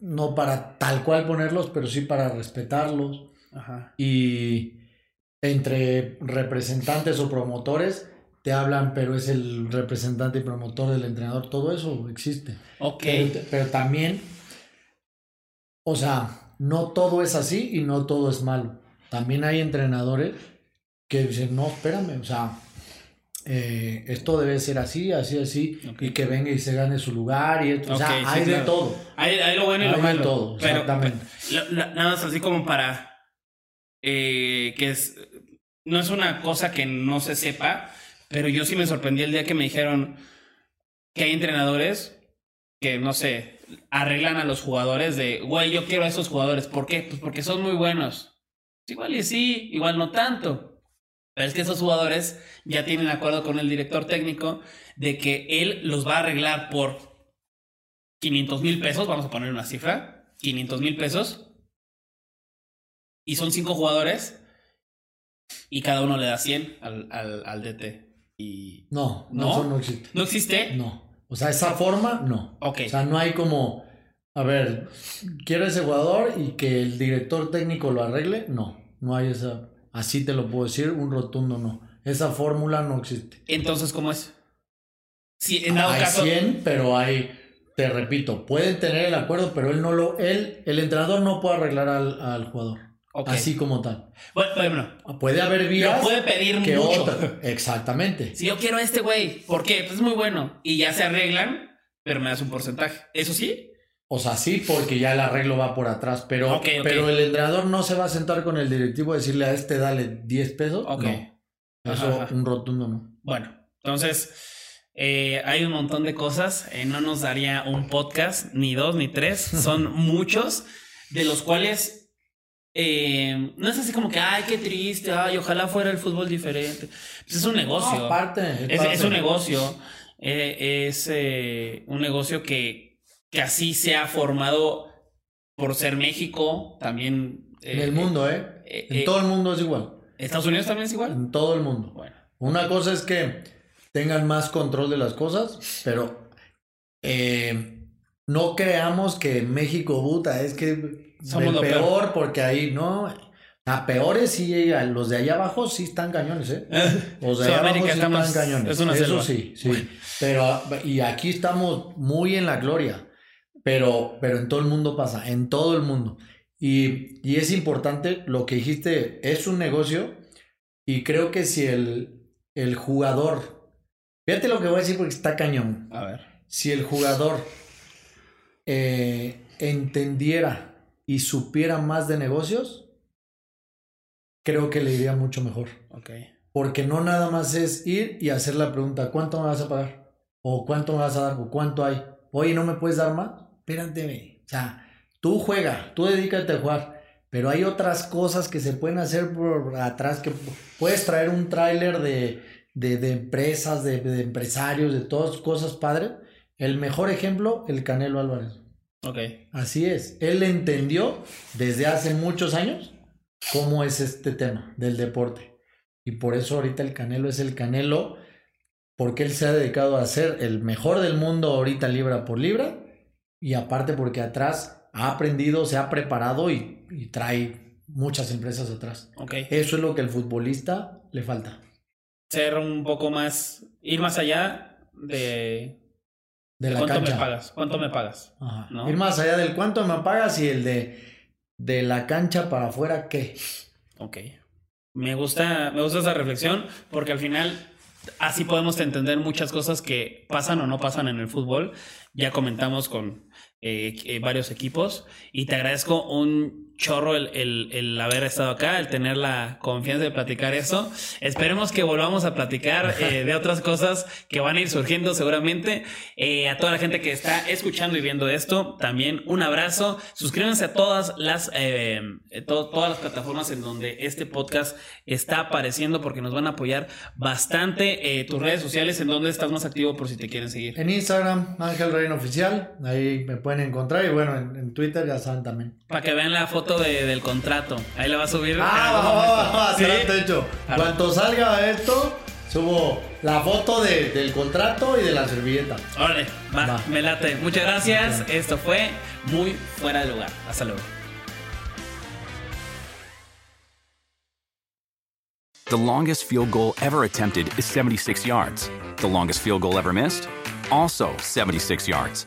no para tal cual ponerlos, pero sí para respetarlos. Ajá. Y entre representantes o promotores te hablan, pero es el representante y promotor del entrenador. Todo eso existe. Ok. pero también o sea, no todo es así y no todo es malo. También hay entrenadores que dicen, no, espérame, o sea, eh, esto debe ser así, así, así, y que venga y se gane su lugar. Y esto. o sea, hay de todo. Hay, hay, lo bueno y lo malo. Hay de todo, exactamente. nada más así como para eh, que es, no es una cosa que no se sepa, pero yo sí me sorprendí el día que me dijeron que hay entrenadores que, no sé, arreglan a los jugadores de, güey, yo quiero a esos jugadores. ¿Por qué? Pues porque son muy buenos. Igual y sí, igual no tanto. Pero es que esos jugadores ya tienen acuerdo con el director técnico de que él los va a arreglar por 500 mil pesos, vamos a poner una cifra, 500 mil pesos. Y son cinco jugadores y cada uno le da 100 al, al, al DT. Y... No, no, Eso no existe. ¿No existe? No. O sea, esa forma, no. Ok. O sea, no hay como, a ver, quiero ese jugador y que el director técnico lo arregle. No, no hay esa, así te lo puedo decir, un rotundo no. Esa fórmula no existe. Entonces, ¿cómo es? Sí, en dado hay 100, pero hay, te repito, pueden tener el acuerdo, pero él no lo, él, el entrenador no puede arreglar al, al jugador. Así como tal. Bueno, puede haber vías. puede pedir que mucho. Exactamente. Si yo quiero a este güey, ¿por qué? Pues es muy bueno. Y ya se arreglan, pero me das un porcentaje. ¿Eso sí? O sea, sí, porque ya el arreglo va por atrás. Pero, pero el entrenador no se va a sentar con el directivo a decirle a este dale 10 pesos. Ok. No. Eso, un rotundo no. Bueno, entonces. Eh, hay un montón de cosas. Eh, no nos daría un podcast, ni dos, ni tres. Son muchos, de los cuales eh, no es así como que, ay, qué triste, ay, ojalá fuera el fútbol diferente. Pues es un negocio. No, aparte, es, un negocio. es un negocio que, que así se ha formado por ser México, también. En el mundo, ¿eh? eh, En eh, todo el mundo es igual. ¿Estados Unidos también es igual? En todo el mundo. Bueno. Una cosa es que tengan más control de las cosas, pero eh, no creamos que México, puta, es que Somos lo peor, peor. porque ahí no. A peores sí, los de allá abajo sí están cañones, ¿eh? Los de allá abajo sí están cañones. es una Eso selva. sí, sí. Pero, y aquí estamos muy en la gloria. Pero, pero en todo el mundo pasa, en todo el mundo. Y, y es importante lo que dijiste, es un negocio. Y creo que si el, el jugador, fíjate lo que voy a decir porque está cañón. A ver. Si el jugador eh, entendiera y supiera más de negocios, creo que le iría mucho mejor. Ok. Porque no nada más es ir y hacer la pregunta, ¿cuánto me vas a pagar? ¿O cuánto me vas a dar? ¿O cuánto hay? Oye, ¿no me puedes dar más? Espérate. O sea, tú juega, tú dedícate a jugar. Pero hay otras cosas que se pueden hacer por atrás, que puedes traer un tráiler de, de, de empresas, de, de empresarios, de todas cosas padres. El mejor ejemplo, el Canelo Álvarez. Ok. Así es. Él entendió desde hace muchos años cómo es este tema del deporte. Y por eso ahorita el Canelo es el Canelo, porque él se ha dedicado a ser el mejor del mundo ahorita libra por libra. Y aparte porque atrás ha aprendido, se ha preparado y, y trae muchas empresas atrás. Ok. Eso es lo que al futbolista le falta. Ser un poco más. Ir más allá de. De la ¿Cuánto cancha. me pagas? ¿Cuánto me pagas? Ajá. ¿No? Ir más allá del cuánto me pagas y el de, de la cancha para afuera, ¿qué? Ok. Me gusta, me gusta esa reflexión porque al final así podemos entender muchas cosas que pasan o no pasan en el fútbol. Ya comentamos con eh, eh, varios equipos y te agradezco un chorro el, el- el haber estado acá, el tener la confianza de platicar eso. Esperemos que volvamos a platicar eh, de otras cosas que van a ir surgiendo seguramente. Eh, a toda la gente que está escuchando y viendo esto, también un abrazo. Suscríbanse a todas las, eh, to- todas las plataformas en donde este podcast está apareciendo porque nos van a apoyar bastante. Eh, tus redes sociales, en donde estás más activo por si te quieren seguir. En Instagram, Ángel Reino Oficial, ahí me pueden encontrar y bueno, en, en Twitter ya saben también. Para que vean la foto de- del contrato. Ahí la va a subir. Ah, en va, algún va, va, momento. va, ¿Sí? hecho. Claro. Cuando salga esto, subo la foto de- del contrato y de la servilleta. Órale, va, Va. me late. Muchas gracias. Esto fue muy fuera de lugar. Hasta luego. The longest field goal ever attempted is 76 yards. The longest field goal ever missed? Also 76 yards.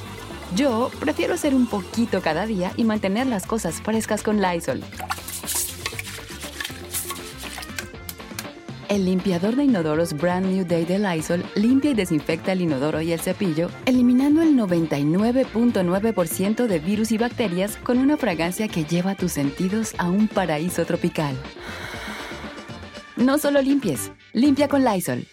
Yo prefiero hacer un poquito cada día y mantener las cosas frescas con Lysol. El limpiador de inodoros Brand New Day de Lysol limpia y desinfecta el inodoro y el cepillo, eliminando el 99.9% de virus y bacterias con una fragancia que lleva tus sentidos a un paraíso tropical. No solo limpies, limpia con Lysol.